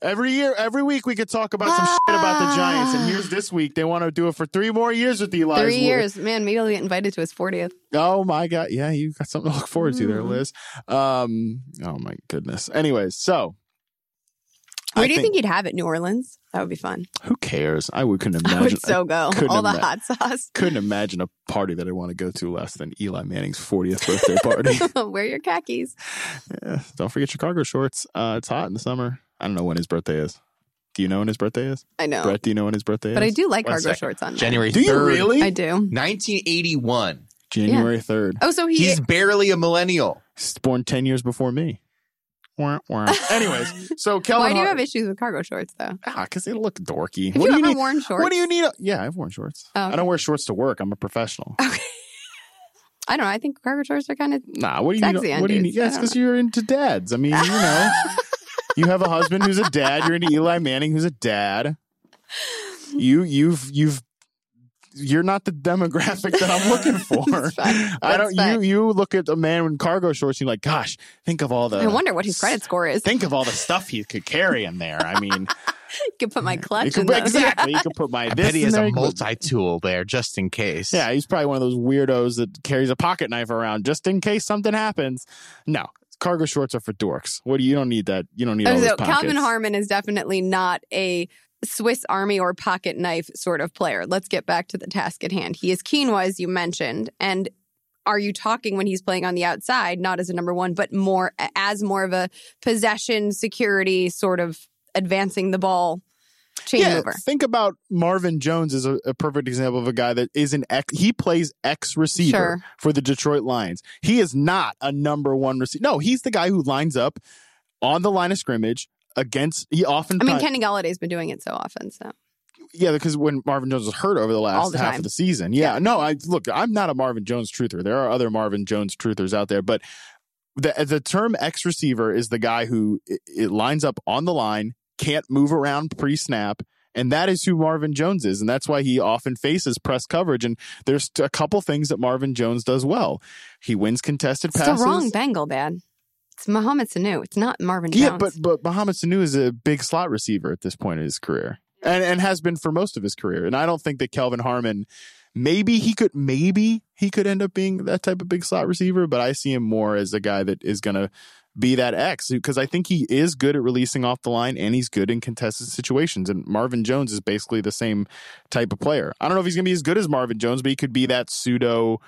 every year, every week, we could talk about some shit about the Giants. And here's this week, they want to do it for three more years with Eli. Three years, man. Maybe he'll get invited to his fortieth. Oh my god, yeah, you got something to look forward to there, Mm. Liz. Um, oh my goodness. Anyways, so Where I do you think, he'd have it? New Orleans? That would be fun. Who cares? I would couldn't I imagine. would so go. couldn't All the ima- hot sauce. couldn't imagine a party that I want to go to less than Eli Manning's 40th birthday party. Wear your khakis. yeah, don't forget your cargo shorts. Uh, it's hot in the summer. I don't know when his birthday is. Do you know when his birthday is? I know. Brett, do you know when his birthday is? But I do like One cargo second. shorts on. men. January Do you really? I do. 1981. January 3rd. Oh, so he. He's barely a millennial. He's born 10 years before me. Wah, wah. Anyways, so Kelvin why do you Har- have issues with cargo shorts, though? Ah, because they look dorky. Have what you do you ever need? worn shorts? What do you need? Yeah, I've worn shorts. Oh, I don't wear shorts to work. I'm a professional. Okay. I don't know. I think cargo shorts are kind of. Nah, what do you Sexy need? What do you need? it's because you're into dads. I mean, you know, you have a husband who's a dad. You're into Eli Manning, who's a dad. You, you've, you've. You're not the demographic that I'm looking for. That's fine. I don't. You you look at a man in cargo shorts. And you're like, gosh, think of all the. I wonder what his credit score is. Think of all the stuff he could carry in there. I mean, You could put my you clutch could, in those. exactly. You could put my. I this bet he has there, a you could put- multi tool there just in case. Yeah, he's probably one of those weirdos that carries a pocket knife around just in case something happens. No, cargo shorts are for dorks. What do you, you don't need that? You don't need oh, all Oh, those so. Kelvin Harmon is definitely not a Swiss Army or pocket knife sort of player. Let's get back to the task at hand. He is quinoa, as you mentioned, and are you talking when he's playing on the outside, not as a number one, but more as more of a possession security sort of advancing the ball chain yeah, mover? think about Marvin Jones as a, a perfect example of a guy that is an X. He plays X receiver Sure. for the Detroit Lions. He is not a number one receiver. No, he's the guy who lines up on the line of scrimmage against. He often. I mean, Kenny Golladay's been doing it so often, so Yeah, because when Marvin Jones was hurt over the last the half time. of the season. Yeah, no, I look, I'm not a Marvin Jones truther. There are other Marvin Jones truthers out there, but the the term X receiver is the guy who it, it lines up on the line, can't move around pre snap. And that is who Marvin Jones is. And that's why he often faces press coverage. And there's a couple things that Marvin Jones does well. He wins contested it's passes. the wrong Bengal, Dad. It's Mohamed Sanu. It's not Marvin Jones. Yeah, but but Mohamed Sanu is a big slot receiver at this point in his career, and and has been for most of his career. And I don't think that Kelvin Harmon, maybe he could, maybe he could end up being that type of big slot receiver, but I see him more as a guy that is going to be that X because I think he is good at releasing off the line and he's good in contested situations. And Marvin Jones is basically the same type of player. I don't know if he's going to be as good as Marvin Jones, but he could be that pseudo.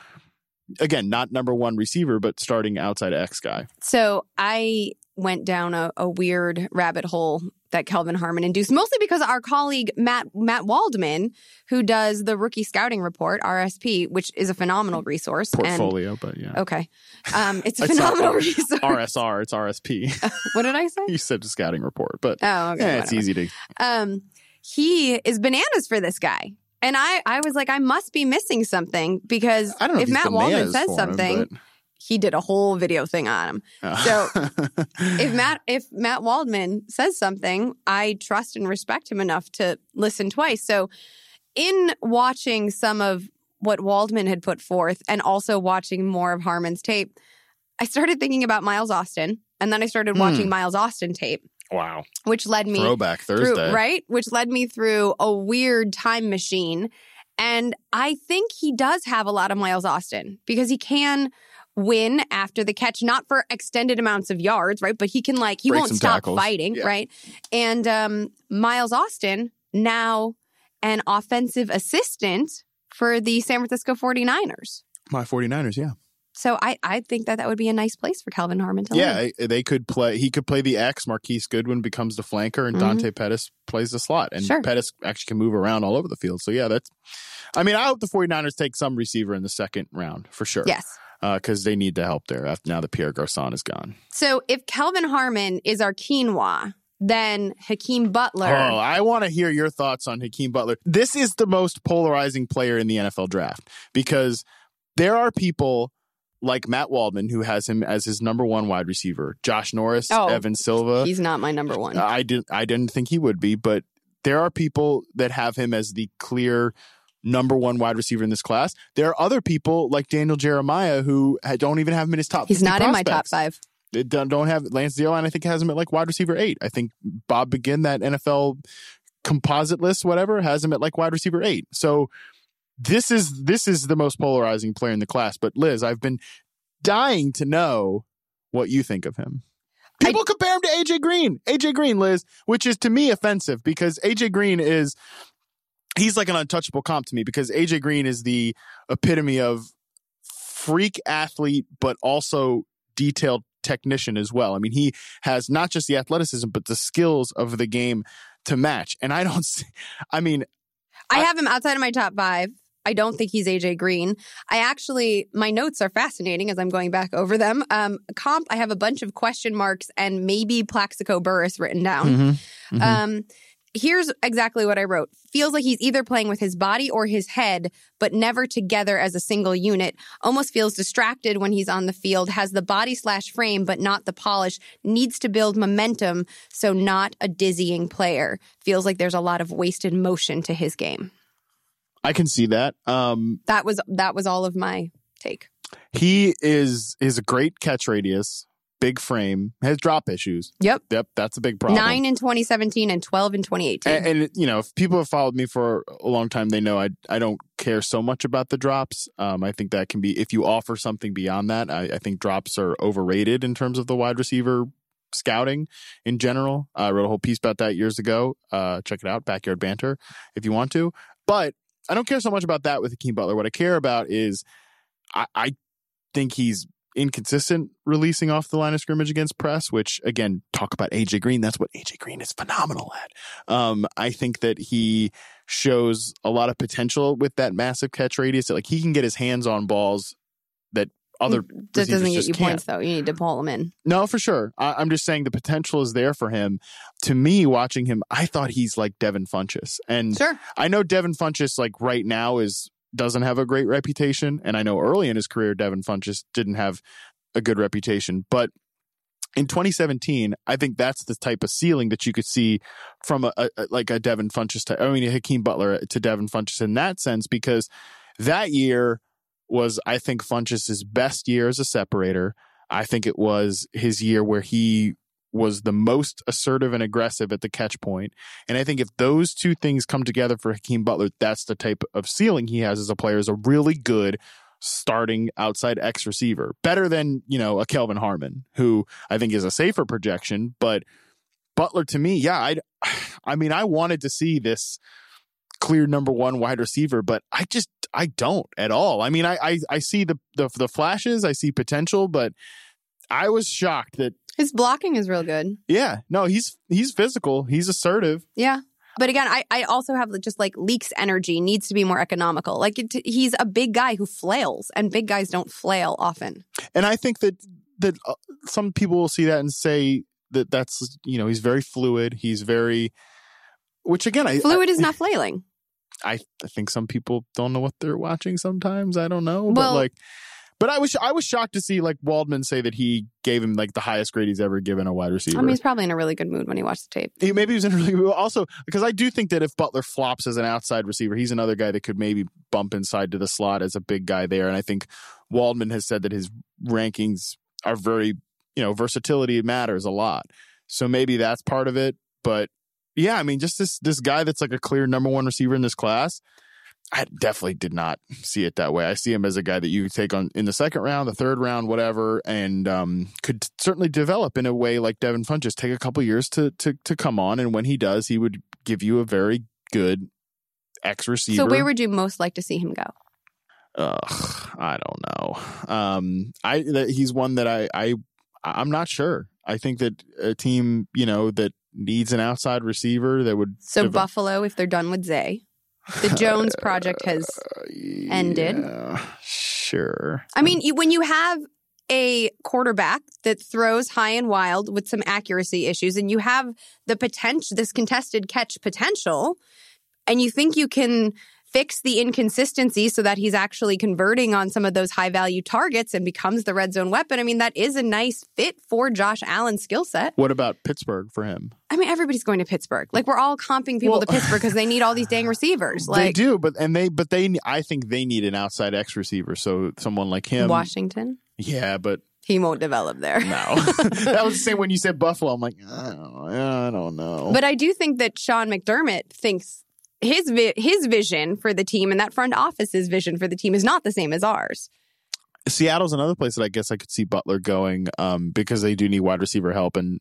Again, not number one receiver, but starting outside X guy. So I went down a, a weird rabbit hole that Kelvin Harmon induced, mostly because our colleague Matt Matt Waldman, who does the rookie scouting report (RSP), which is a phenomenal resource. and- Portfolio, but yeah. okay, um, it's a It's phenomenal resource. RSR, it's RSP. What did I say? you said scouting report, but Oh, okay. yeah, it's easy to. um, he is bananas for this guy. And I, I was like, I must be missing something because I don't know if if, Matt Waldman says him, something, he did a whole video thing on him. but- So, if Matt if Matt Waldman says something, I trust and respect him enough to listen twice. So, in watching some of what Waldman had put forth and also watching more of Harmon's tape, I started thinking about Miles Austin, and then I started Hmm. watching Miles Austin tape, wow, which led me throwback through right, which led me through a weird time machine. And I think he does have a lot of Miles Austin because he can win after the catch, not for extended amounts of yards, right? But he can like he Break won't stop tackles. fighting, Yeah. right? And um Miles Austin now an offensive assistant for the San Francisco 49ers. My 49ers, yeah, So I, I think that that would be a nice place for Kelvin Harmon to yeah. They could play. He could play the X. Marquise Goodwin becomes the flanker, and Mhm. Dante Pettis plays the slot. And Sure. Pettis actually can move around all over the field. So yeah, that's. I mean, I hope the 49ers take some receiver in the second round for sure. Yes. because they need the help there after now that Pierre Garcon is gone. So if Kelvin Harmon is our quinoa, then Hakeem Butler. Oh, I want to hear your thoughts on Hakeem Butler. This is the most polarizing player in the NFL draft because there are people like Matt Waldman who has him as his number one wide receiver. Josh Norris, Oh, Evan Silva. He's not my number one. I didn't I didn't think he would be, but there are people that have him as the clear number one wide receiver in this class. There are other people like Daniel Jeremiah who don't even have him in his top. He's 50 not in my top five. They don't, don't have Lance Zierlein. I think has him at like wide receiver eight. I think Bob Begin that NFL composite list, whatever, has him at like wide receiver eight. So this is this is the most polarizing player in the class. But Liz, I've been dying to know what you think of him. People compare him to AJ Green. AJ Green, Liz, which is to me offensive because AJ Green is he's like an untouchable comp to me because AJ Green is the epitome of freak athlete, but also detailed technician as well. I mean, he has not just the athleticism, but the skills of the game to match. And I don't see, I mean, I I- have him outside of my top five. I don't think he's AJ Green. I actually, my notes are fascinating as I'm going back over them. Um, comp, I have a bunch of question marks and maybe Plaxico Burress written down. Mhm. Um, here's exactly what I wrote. Feels like he's either playing with his body or his head, but never together as a single unit. Almost feels distracted when he's on the field. Has the body slash frame, but not the polish. Needs to build momentum, so not a dizzying player. Feels like there's a lot of wasted motion to his game. I can see that. Um, That was that was all of my take. he is is a great catch radius, big frame, has drop issues. Yep. Yep, that's a big problem. Nine in 2017 and 12 in 2018. And, and you know, if people have followed me for a long time, they know I I don't care so much about the drops. Um, I think that can be if you offer something beyond that. I, I think drops are overrated in terms of the wide receiver scouting in general. I wrote a whole piece about that years ago. Uh, check it out, backyard banter, if you want to. But I don't care so much about that with Hakeem Butler. What I care about is I, I think he's inconsistent releasing off the line of scrimmage against press, which again, talk about AJ Green. That's what AJ Green is phenomenal at. Um, I think that he shows a lot of potential with that massive catch radius. Like he can get his hands on balls other that doesn't get you can't. points though. You need to pull them in. No, for sure. I, I'm just saying the potential is there for him. To me, watching him, I thought he's like Devin Funchess, and Sure. I know Devin Funchess like right now is doesn't have a great reputation, and I know early in his career Devin Funchess didn't have a good reputation, but in 2017, I think that's the type of ceiling that you could see from a, a like a Devin Funchess to I mean a Hakeem Butler to Devin Funchess in that sense because that year was I think Funchess' best year as a separator. I think it was his year where he was the most assertive and aggressive at the catch point. And I think if those two things come together for Hakeem Butler, that's the type of ceiling he has as a player, is a really good starting outside X receiver. Better than, you know, a Kelvin Harmon, who I think is a safer projection. But Butler to me, yeah, I I mean, I wanted to see this clear number one wide receiver, but I just I don't at all. I mean, I I, I see the, the the flashes, I see potential, but I was shocked that His blocking is real good. yeah, no, he's he's physical, he's assertive. Yeah. But again, I, I also have just like leaks energy needs to be more economical. Like it, he's a big guy who flails, and big guys don't flail often. And I think that that uh, some people will see that and say that that's you know he's very fluid. He's very, which again I Fluid is not flailing. I, I think some people don't know what they're watching. Sometimes I don't know, but like, but I was I was shocked to see like Waldman say that he gave him like the highest grade he's ever given a wide receiver. I mean, he's probably in a really good mood when he watched the tape. He- maybe he was in a really good. Also, because I do think that if Butler flops as an outside receiver, he's another guy that could maybe bump inside to the slot as a big guy there. And I think Waldman has said that his rankings are very, you know, versatility matters a lot. So maybe that's part of it. But yeah, I mean, just this this guy that's like a clear number one receiver in this class. I definitely did not see it that way. I see him as a guy that you take on in the second round, the third round, whatever, and um, could certainly develop in a way like Devin Funchess. Take a couple years to to to come on, and when he does, he would give you a very good X receiver. So where would you most like to see him go? Ugh, I don't know. Um, I that he's one that I I I'm not sure. I think that a team you know that needs an outside receiver that would So develop- Buffalo, if they're done with Zay, the Jones project has. ended. Yeah, sure. I mean, you, when you have a quarterback that throws high and wild with some accuracy issues, and you have the potential, this contested catch potential, and you think you can fix the inconsistency so that he's actually converting on some of those high value targets and becomes the red zone weapon. I mean, that is a nice fit for Josh Allen's skill set. What about Pittsburgh for him? I mean, everybody's going to Pittsburgh. Like we're all comping people Well- to Pittsburgh because they need all these dang receivers. they do, but and they but they I think they need an outside X receiver. So someone like him. Washington, Yeah, but he won't develop there. no. that was the same when you said Buffalo. I'm like, I don't, I don't know. But I do think that Sean McDermott thinks his vi- his vision for the team and that front office's vision for the team is not the same as ours. Seattle's another place that I guess I could see Butler going um, because they do need wide receiver help, and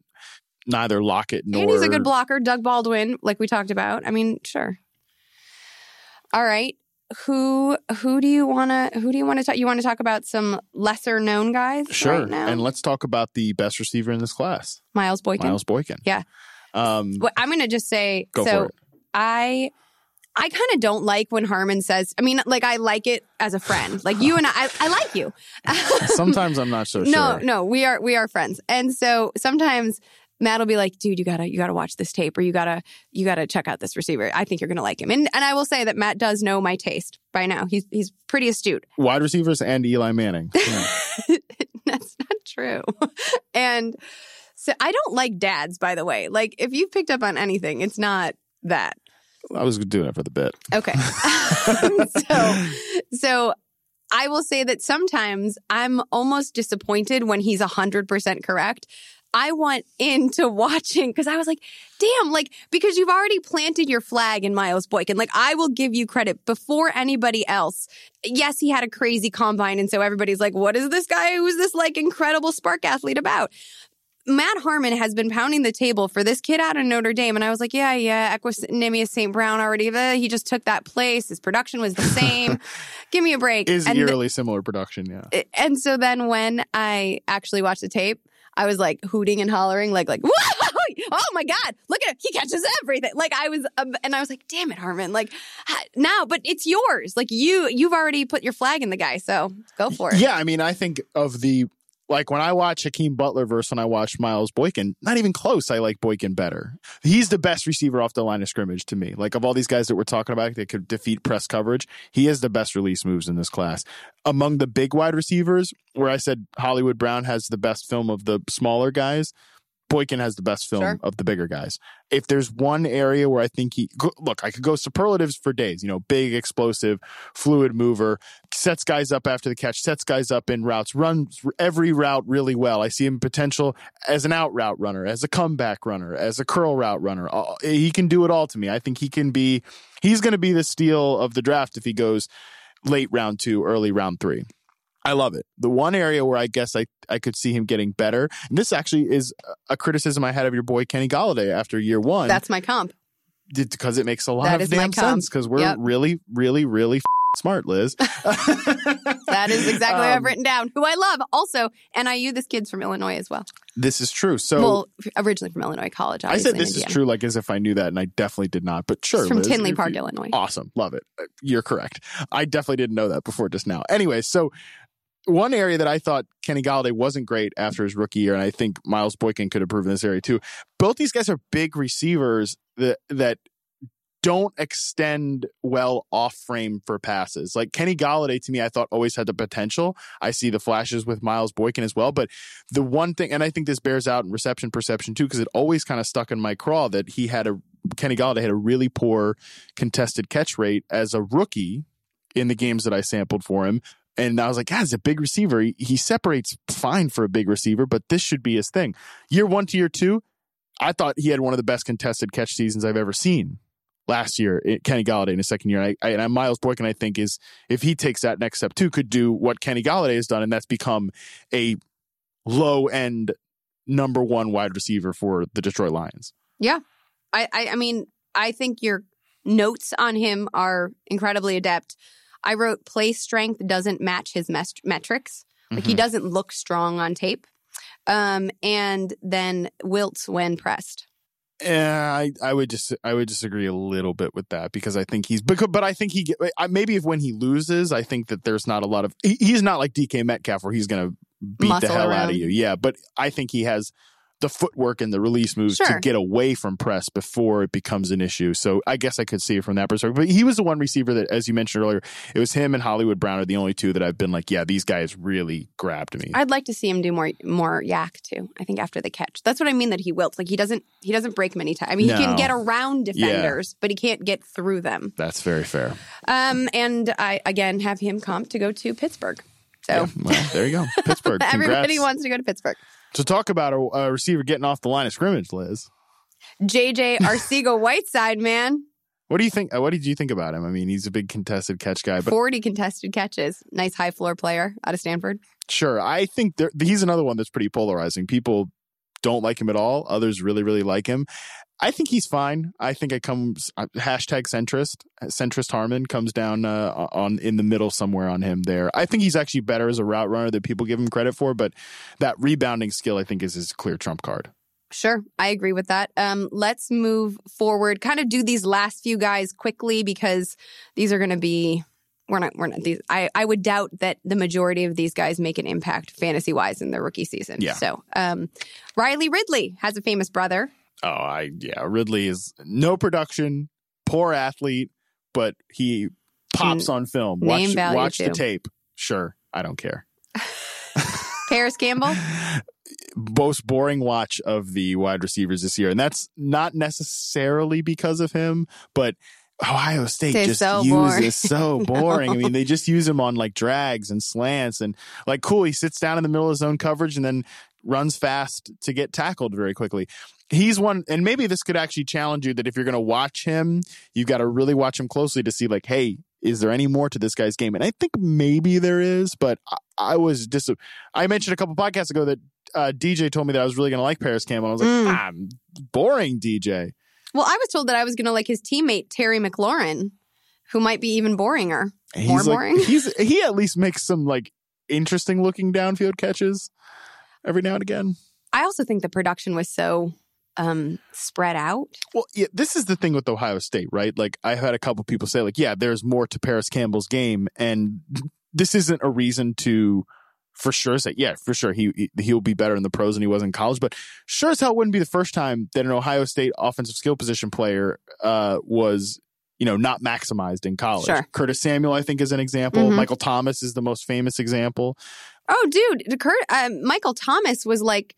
neither Lockett nor And he's a good blocker, Doug Baldwin, like we talked about. I mean, sure. All right. Who who do you want to who do you want to talk you want to talk about some lesser known guys Sure, right now? and let's talk about the best receiver in this class, Miles Boykin. Miles Boykin. Yeah. Um, Well, I'm going to just say Go so for it. I I kind of don't like when Harmon says I mean like I like it as a friend. Like you and I I like you. sometimes I'm not so sure. no, no, we are we are friends. And so sometimes Matt will be like, dude, you gotta you gotta watch this tape or you gotta you gotta check out this receiver. I think you're gonna like him. And and I will say that Matt does know my taste by now. He's he's pretty astute. Wide receivers and Eli Manning. Yeah. That's not true. and so I don't like dads, by the way. Like if you've picked up on anything, it's not that. I was doing it for the bit. Okay. so, so I will say that sometimes I'm almost disappointed when he's 100% correct. I want into watching because I was like, damn, like, because you've already planted your flag in Miles Boykin. Like, I will give you credit before anybody else. Yes, he had a crazy combine. And so everybody's like, what is this guy who's this like incredible SPARQ athlete about? Matt Harmon has been pounding the table for this kid out of Notre Dame. And I was like, yeah, yeah, Equanimeous St. Brown already, uh, he just took that place. His production was the same. Give me a break. Is and, th- eerily similar production, yeah. and so then when I actually watched the tape, I was like hooting and hollering, like, like, Whoa! oh my God, look at him. He catches everything. Like I was, um, and I was like, damn it, Harmon. Like now, but it's yours. Like you, you've already put your flag in the guy. So go for it. Yeah, I mean, I think of the like when I watch Hakeem Butler versus when I watch Miles Boykin, not even close. I like Boykin better. He's the best receiver off the line of scrimmage to me. Like of all these guys that we're talking about that could defeat press coverage, he has the best release moves in this class. Among the big wide receivers, where I said Hollywood Brown has the best film of the smaller guys, Boykin has the best film Sure. of the bigger guys. If there's one area where I think he look, I could go superlatives for days. You know, big, explosive, fluid mover, sets guys up after the catch, sets guys up in routes, runs every route really well. I see him potential as an out route runner, as a comeback runner, as a curl route runner. Uh, He can do it all to me. I think he can be. He's going to be the steal of the draft if he goes late round two, early round three. I love it. The one area where I guess I, I could see him getting better, and this actually is a criticism I had of your boy Kenny Golladay after year one. That's my comp. because it makes a lot That of damn sense because we're Yep. really, really, really f- smart, Liz. That is exactly what I've Um, written down. Who I love. Also, NIU, this kid's from Illinois as well. This is true. So well, originally from Illinois College. I said this is true, like as if I knew that, and I definitely did not. But sure, He's from Liz, Tinley Park, you- Illinois. Awesome, love it. You're correct. I definitely didn't know that before just now. Anyway, so one area that I thought Kenny Golladay wasn't great after his rookie year, and I think Miles Boykin could improve in this area too. Both these guys are big receivers that that don't extend well off frame for passes. Like Kenny Golladay to me, I thought always had the potential. I see the flashes with Miles Boykin as well. But the one thing, and I think this bears out in reception perception too, because it always kind of stuck in my craw that he had a Kenny Golladay had a really poor contested catch rate as a rookie in the games that I sampled for him. And I was like, yeah, he's a big receiver. He, he separates fine for a big receiver, but this should be his thing. Year one to year two, I thought he had one of the best contested catch seasons I've ever seen last year. it- Kenny Golladay in his second year. And, I, I, and Miles Boykin, I think, is if he takes that next step too, could do what Kenny Golladay has done, and that's become a low end number one wide receiver for the Detroit Lions. I, I, I mean, I think your notes on him are incredibly adept. I wrote play strength doesn't match his mes- metrics. Like he Mhm. doesn't look strong on tape. Um, and then wilts when pressed. Yeah, I, I would just I would disagree a little bit with that because I think he's because but I think he maybe if when he loses I think that there's not a lot of he, he's not like DK Metcalf where he's gonna beat Muscle the hell out of you. Yeah, but I think he has the footwork and the release moves Sure. to get away from press before it becomes an issue. So I guess I could see it from that perspective. But he was the one receiver that, as you mentioned earlier, it was him and Hollywood Brown are the only two that I've been like, yeah, these guys really grabbed me. I'd like to see him do more more YAC too. I think after the catch. That's what I mean that he wilts. Like he doesn't he doesn't break many times. I mean he can get around defenders, but he can't get through them. That's very fair. Um and I again have him comp to go to Pittsburgh. So Yeah, well, there you go. Pittsburgh. everybody wants to go to Pittsburgh. So talk about a, a receiver getting off the line of scrimmage, Liz. JJ Arcega Whiteside, man. What do you think? uh, What did you think about him? I mean, he's a big contested catch guy, but 40 contested catches. Nice high floor player out of Stanford. sure, I think there, he's another one that's pretty polarizing. People don't like him at all. Others really, really like him. I think he's fine. I think it comes uh, hashtag centrist. Centrist Harmon comes down uh, on in the middle somewhere on him there. I think he's actually better as a route runner than people give him credit for, but that rebounding skill I think is his clear trump card. Sure, I agree with that. Um, let's move forward. Kind of do these last few guys quickly because these are going to be. We're not. We're not. These. I. I would doubt that the majority of these guys make an impact fantasy wise in their rookie season. Yeah. So, um, Riley Ridley has a famous brother. Oh, I yeah, Ridley is no production, poor athlete, but he pops mm, on film. Watch watch the tape. Sure, I don't care. Parris Campbell. Most boring watch of the wide receivers this year, and that's not necessarily because of him, but Ohio State They're just so boring. uses so boring. I mean, they just use him on like drags and slants, and like cool. He sits down in the middle of zone coverage and then runs fast to get tackled very quickly. He's one, and maybe this could actually challenge you that if you're going to watch him, you've got to really watch him closely to see like, hey, is there any more to this guy's game? And I think maybe there is, but I, I was dis. I mentioned a couple podcasts ago that uh, DJ told me that I was really going to like Parris Campbell. I was like, Mm. ah, boring, DJ. Well, I was told that I was going to like his teammate Terry McLaurin, who might be even boringer. He's More like, boring? He's he at least makes some like interesting looking downfield catches every now and again. I also think the production was so um, spread out. Well, yeah, this is the thing with Ohio State, right? Like I had a couple people say, like, yeah, there's more to Parris Campbell's game, and this isn't a reason to, for sure, say, yeah, for sure, he he- he'll be better in the pros than he was in college. But sure as hell wouldn't be the first time that an Ohio State offensive skill position player uh, was. You know, not maximized in college. Sure. Curtis Samuel, I think, is an example. Mhm. Michael Thomas is the most famous example. Oh, dude, Kurt, uh, Michael Thomas was like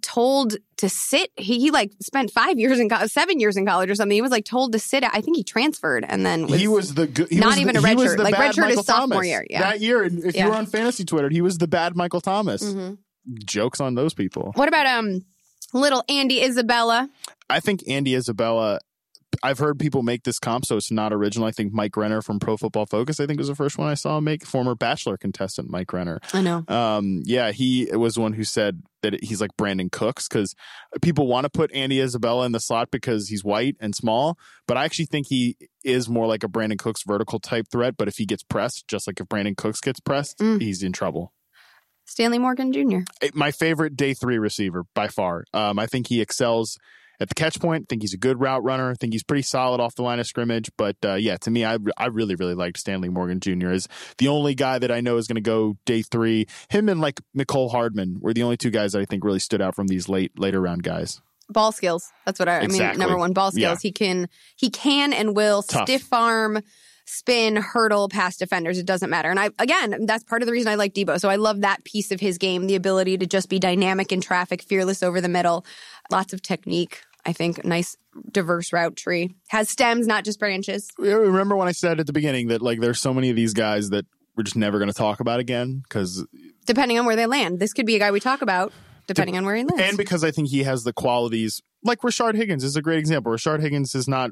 told to sit. He, he like spent five years in college, seven years in college or something. He was like told to sit. I think he transferred and then was, he was the good. Not was even the, a redshirt. the Like, redshirt is sophomore Thomas. year, yeah. That year, if Yeah. you were on fantasy Twitter, he was the bad Michael Thomas. Mhm. Jokes on those people. What about um little Andy Isabella? I think Andy Isabella. I've heard people make this comp, so it's not original. I think Mike Renner from Pro Football Focus, I think was the first one I saw make. Former Bachelor contestant Mike Renner. I know. Um, yeah, he was the one who said that he's like Brandin Cooks because people want to put Andy Isabella in the slot because he's white and small, but I actually think he is more like a Brandin Cooks vertical type threat. But if he gets pressed, just like if Brandin Cooks gets pressed, Mm. he's in trouble. Stanley Morgan Jr. Eh, My favorite day three receiver by far. Um, I think he excels at the catch point. I think he's a good route runner. I think he's pretty solid off the line of scrimmage. But uh, yeah, to me, I, I really, really liked Stanley Morgan Jr. as the only guy that I know is going to go day three. Him and like Mecole Hardman were the only two guys that I think really stood out from these late later round guys. Ball skills. That's what I, I mean. Number one, ball skills. Yeah. He can he can and will Tough. stiff arm, spin, hurdle past defenders. It doesn't matter. And I again, that's part of the reason I like Deebo. So I love that piece of his game, the ability to just be dynamic in traffic, fearless over the middle, lots of technique. I think nice diverse route tree has stems, not just branches. Remember when I said at the beginning that like there's so many of these guys that we're just never going to talk about again because Depending on where they land, this could be a guy we talk about. Depending on where he lands. and because I think he has the qualities like Rashard Higgins is a great example. Rashard Higgins is not,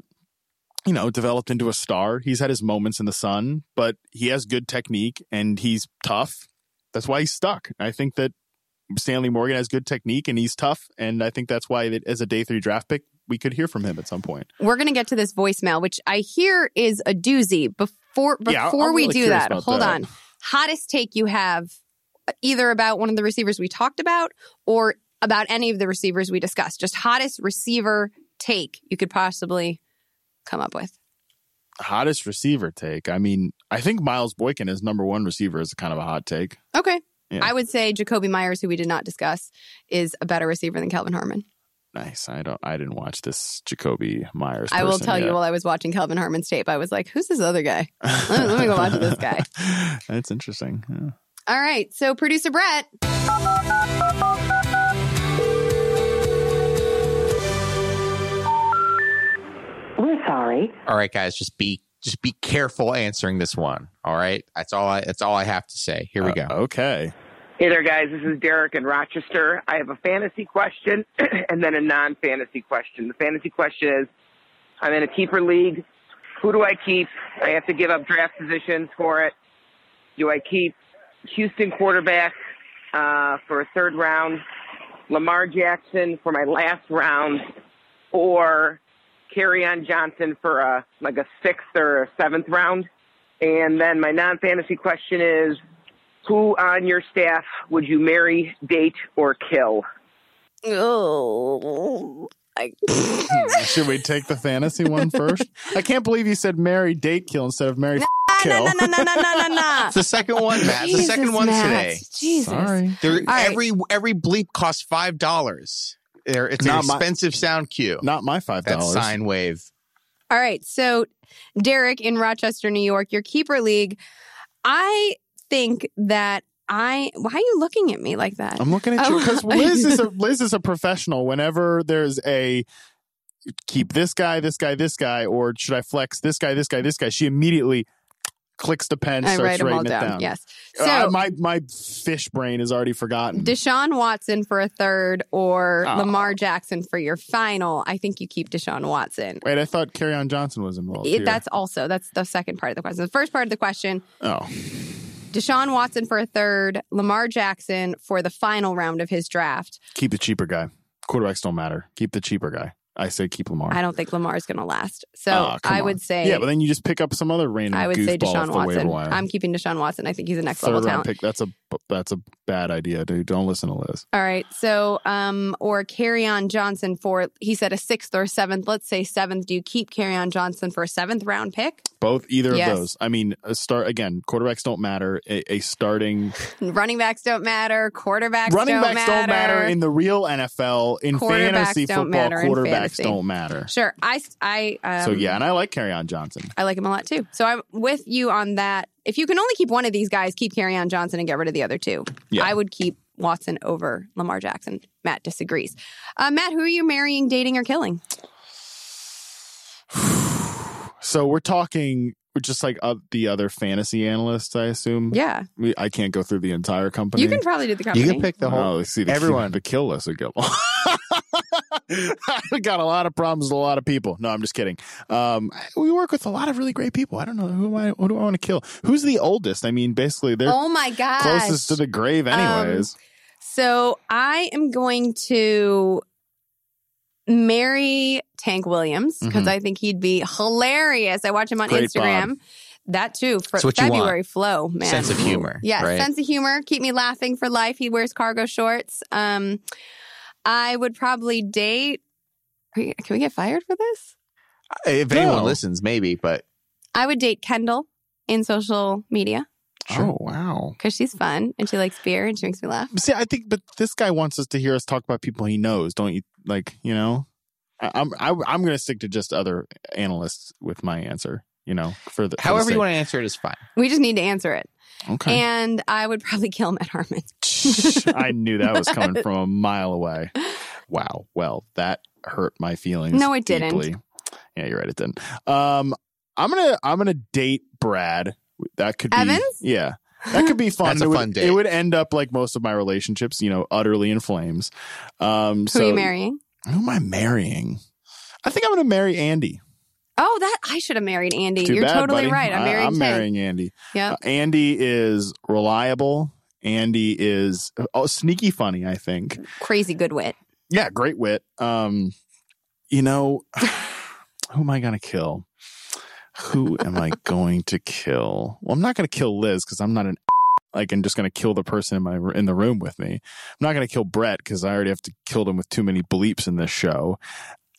you know, developed into a star. He's had his moments in the sun, but he has good technique and he's tough. That's why he's stuck. I think that Stanley Morgan has good technique and he's tough, and I think that's why that as a day three draft pick, we could hear from him at some point. We're going to get to this voicemail, which I hear is a doozy. Before before Yeah, I'm we really do that, hold that. on. Hottest take you have either about one of the receivers we talked about or about any of the receivers we discussed. Just hottest receiver take you could possibly come up with. Hottest receiver take. I mean, I think Miles Boykin as number one receiver is kind of a hot take. Okay. Yeah. I would say Jakobi Meyers, who we did not discuss, is a better receiver than Kelvin Harmon. Nice. I don't. I didn't watch this Jakobi Meyers. I will person tell you while I was watching Kelvin Harmon's tape, I was like, who's this other guy? let me go watch this guy. That's interesting. Yeah. All right. So, producer Brett. We're sorry. All right, guys, just be just be careful answering this one. All right, that's all. I that's all I have to say. Here we Uh, go. okay. Hey there, guys. This is Derek in Rochester. I have a fantasy question and then a non fantasy question. The fantasy question is I'm in a keeper league. Who do I keep? I have to give up draft positions for it. Do I keep Houston quarterback uh, for a third round, Lamar Jackson for my last round, or Kerryon Johnson for a like a sixth or a seventh round? And then my non fantasy question is who on your staff would you marry, date, or kill? Oh, I, Should we take the fantasy one first? I can't believe you said marry, date, kill instead of marry, f- kill. no, no, no, no, no, no, no. It's the second one, Matt. It's the second one Matt. today. Jesus. Sorry. Right. every every bleep costs five dollars. It's Not an my- expensive sound cue. Not my five dollars. sine wave. All right. So, Derek in Rochester, New York, your keeper league. I think that I. Why are you looking at me like that? I'm looking at you Oh. because Liz is a Liz is a professional. Whenever there's a keep this guy, this guy, this guy, or should I flex this guy, this guy, this guy, she immediately clicks the pen, I starts write them all writing it down. down. Yes. So, Uh, my my fish brain is already forgotten. Deshaun Watson for a third or Oh. Lamar Jackson for your final. I think you keep Deshaun Watson. Wait, I thought Kerryon Johnson was involved. It, here. that's also that's the second part of the question. The first part of the question: oh, Deshaun Watson for a third, Lamar Jackson for the final round of his draft. keep the cheaper guy. Quarterbacks don't matter. Keep the cheaper guy. I say keep Lamar. I don't think Lamar's going to last. So ah, come I on. would say yeah, but then you just pick up some other random. I would say Deshaun Watson. I'm keeping Deshaun Watson. I think he's a next Third level talent. pick. That's a that's a bad idea, dude. Don't listen to Liz. All right. So, um, or Kerryon Johnson for, he said a sixth or seventh. Let's say seventh. Do you keep Kerryon Johnson for a seventh round pick? Both either Yes. of those. I mean, a start again. Quarterbacks don't matter. A, a starting Running backs don't matter. Quarterbacks running don't backs matter. don't matter in the real NFL. In fantasy football, quarterbacks fantasy. don't matter. Sure. I, I, um, so yeah, and I like Kerryon Johnson. I like him a lot too. So I'm with you on that. If you can only keep one of these guys, keep Kerryon Johnson and get rid of the other two. Yeah. I would keep Watson over Lamar Jackson. Matt disagrees. Uh, Matt, who are you marrying, dating, or killing? So we're talking. We're just like uh, the other fantasy analysts, I assume. Yeah, We, I can't go through the entire company. you can probably do the company. You can pick the whole. Oh, see, the everyone. the kill list would go. I got a lot of problems with a lot of people. No, I'm just kidding. Um, we work with a lot of really great people. I don't know who am I. Who do I want to kill? Who's the oldest? I mean, basically, they're Oh my gosh! closest to the grave, anyways. So I am going to marry Tank Williams because Mhm. I think he'd be hilarious. I watch him on Great Instagram. Bob. That too. For It's what you want. February flow, man. Sense of humor, Yeah, right? sense of humor. Keep me laughing for life. He wears cargo shorts. Um, I would probably date. are you- Can we get fired for this? If anyone No. listens, maybe. But I would date Kendall in social media Oh wow. because she's fun and she likes beer and she makes me laugh. See, I think, but this guy wants us to hear us talk about people he knows. Don't you? Like, you know, I, I'm I, I'm going to stick to just other analysts with my answer. You know, for the for the however you want to answer it is fine. We just need to answer it. Okay. And I would probably kill Matt Harmon. I knew that was coming from a mile away. Wow. Well, that hurt my feelings. No, it didn't. deeply. Yeah, you're right. It didn't. Um, I'm gonna I'm gonna date Brad. That could be Evans? Yeah. That could be fun. That's a it would, fun date. It would end up like most of my relationships, you know, utterly in flames. Um, Who so are you marrying? Who am I marrying? I think I'm gonna marry Andy. Oh, that I should have married Andy. Too You're bad, totally buddy. right. I'm I- marrying I'm Tank. marrying Andy. Yeah. Uh, Andy is reliable. Andy is oh, sneaky funny. I think. Crazy good wit. Yeah, great wit. Um, you know, who am I gonna kill? Who am I going to kill? Well, I'm not gonna kill Liz because I'm not an like I'm just gonna kill the person in my in the room with me. I'm not gonna kill Brett because I already have to kill him with too many bleeps in this show.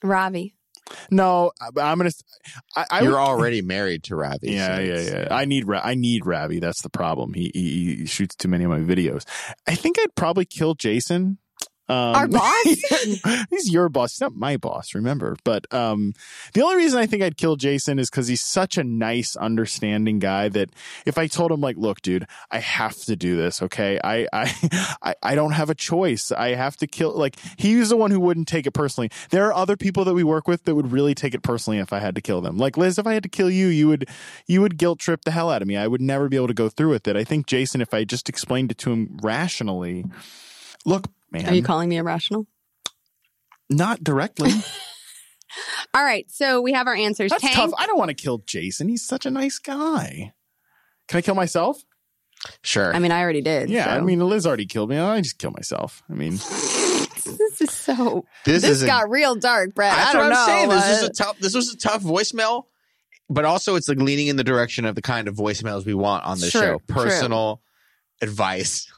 Ravi. No, I- I'm gonna. I, I You're would- already married to Ravi. Yeah, so yeah, it's- yeah. I need Ra- I need Ravi. That's the problem. He, he he shoots too many of my videos. I think I'd probably kill Jason. Um, Our boss? he's your boss. He's not my boss. Remember, but um, the only reason I think I'd kill Jason is because he's such a nice, understanding guy that if I told him like, "Look, dude, I have to do this. Okay, I I I, I don't have a choice. I have to kill." Like he's the one who wouldn't take it personally. There are other people that we work with that would really take it personally if I had to kill them. Like Liz, if I had to kill you, you would you would guilt trip the hell out of me. I would never be able to go through with it. I think Jason, if I just explained it to him rationally, look, man, Are you calling me irrational? not directly. All right, so we have our answers. That's Tank, tough. I don't want to kill Jason. He's such a nice guy. Can I kill myself? Sure. I mean, I already did. Yeah, so. I mean, Liz already killed me. I just kill myself. I mean, this is so. this, This, is a- got real dark, Brett. That's I don't what I'm know. saying. This was uh, a tough. This was a tough voicemail, but also it's like leaning in the direction of the kind of voicemails we want on this True, show. true. Personal advice.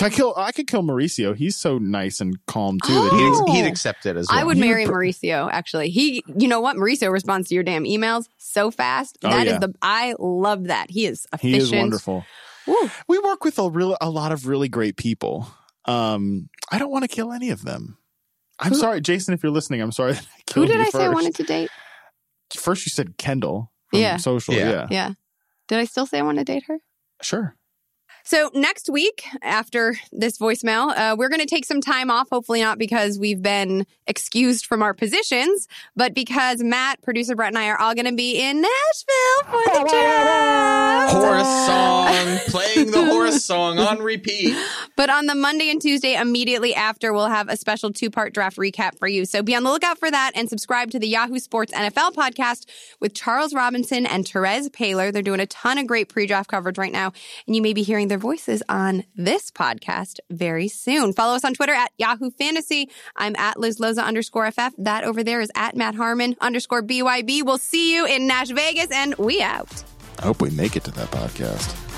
Can I kill? I could kill Mauricio. He's so nice and calm too. that Oh. he- He'd, he'd accept it as well. I would You marry would pr- Mauricio. Actually, he. You know what? Mauricio responds to your damn emails so fast. Oh, That is yeah. the. I love that. He is he efficient. is wonderful. Woo. We work with a real, a lot of really great people. Um, I don't want to kill any of them. I'm Who- sorry, Jason, if you're listening. I'm sorry. That I Who did you I say I wanted to date? First, you said Kendall. From Yeah. social. Yeah. Yeah. Yeah. Did I still say I want to date her? sure. So next week, after this voicemail, uh, we're going to take some time off. Hopefully, not because we've been excused from our positions, but because Matt, producer Brett, and I are all going to be in Nashville for the draft. Horse song, playing the horse song on repeat. But on the Monday and Tuesday immediately after, we'll have a special two part draft recap for you. So be on the lookout for that and subscribe to the Yahoo Sports NFL podcast with Charles Robinson and Terez Paylor. They're doing a ton of great pre draft coverage right now, and you may be hearing their voices on this podcast very soon. Follow us on Twitter at Yahoo Fantasy. I'm at Liz Loza underscore FF. That over there is at Matt Harmon underscore BYB. We'll see you in Nash Vegas, and we out. I hope we make it to that podcast.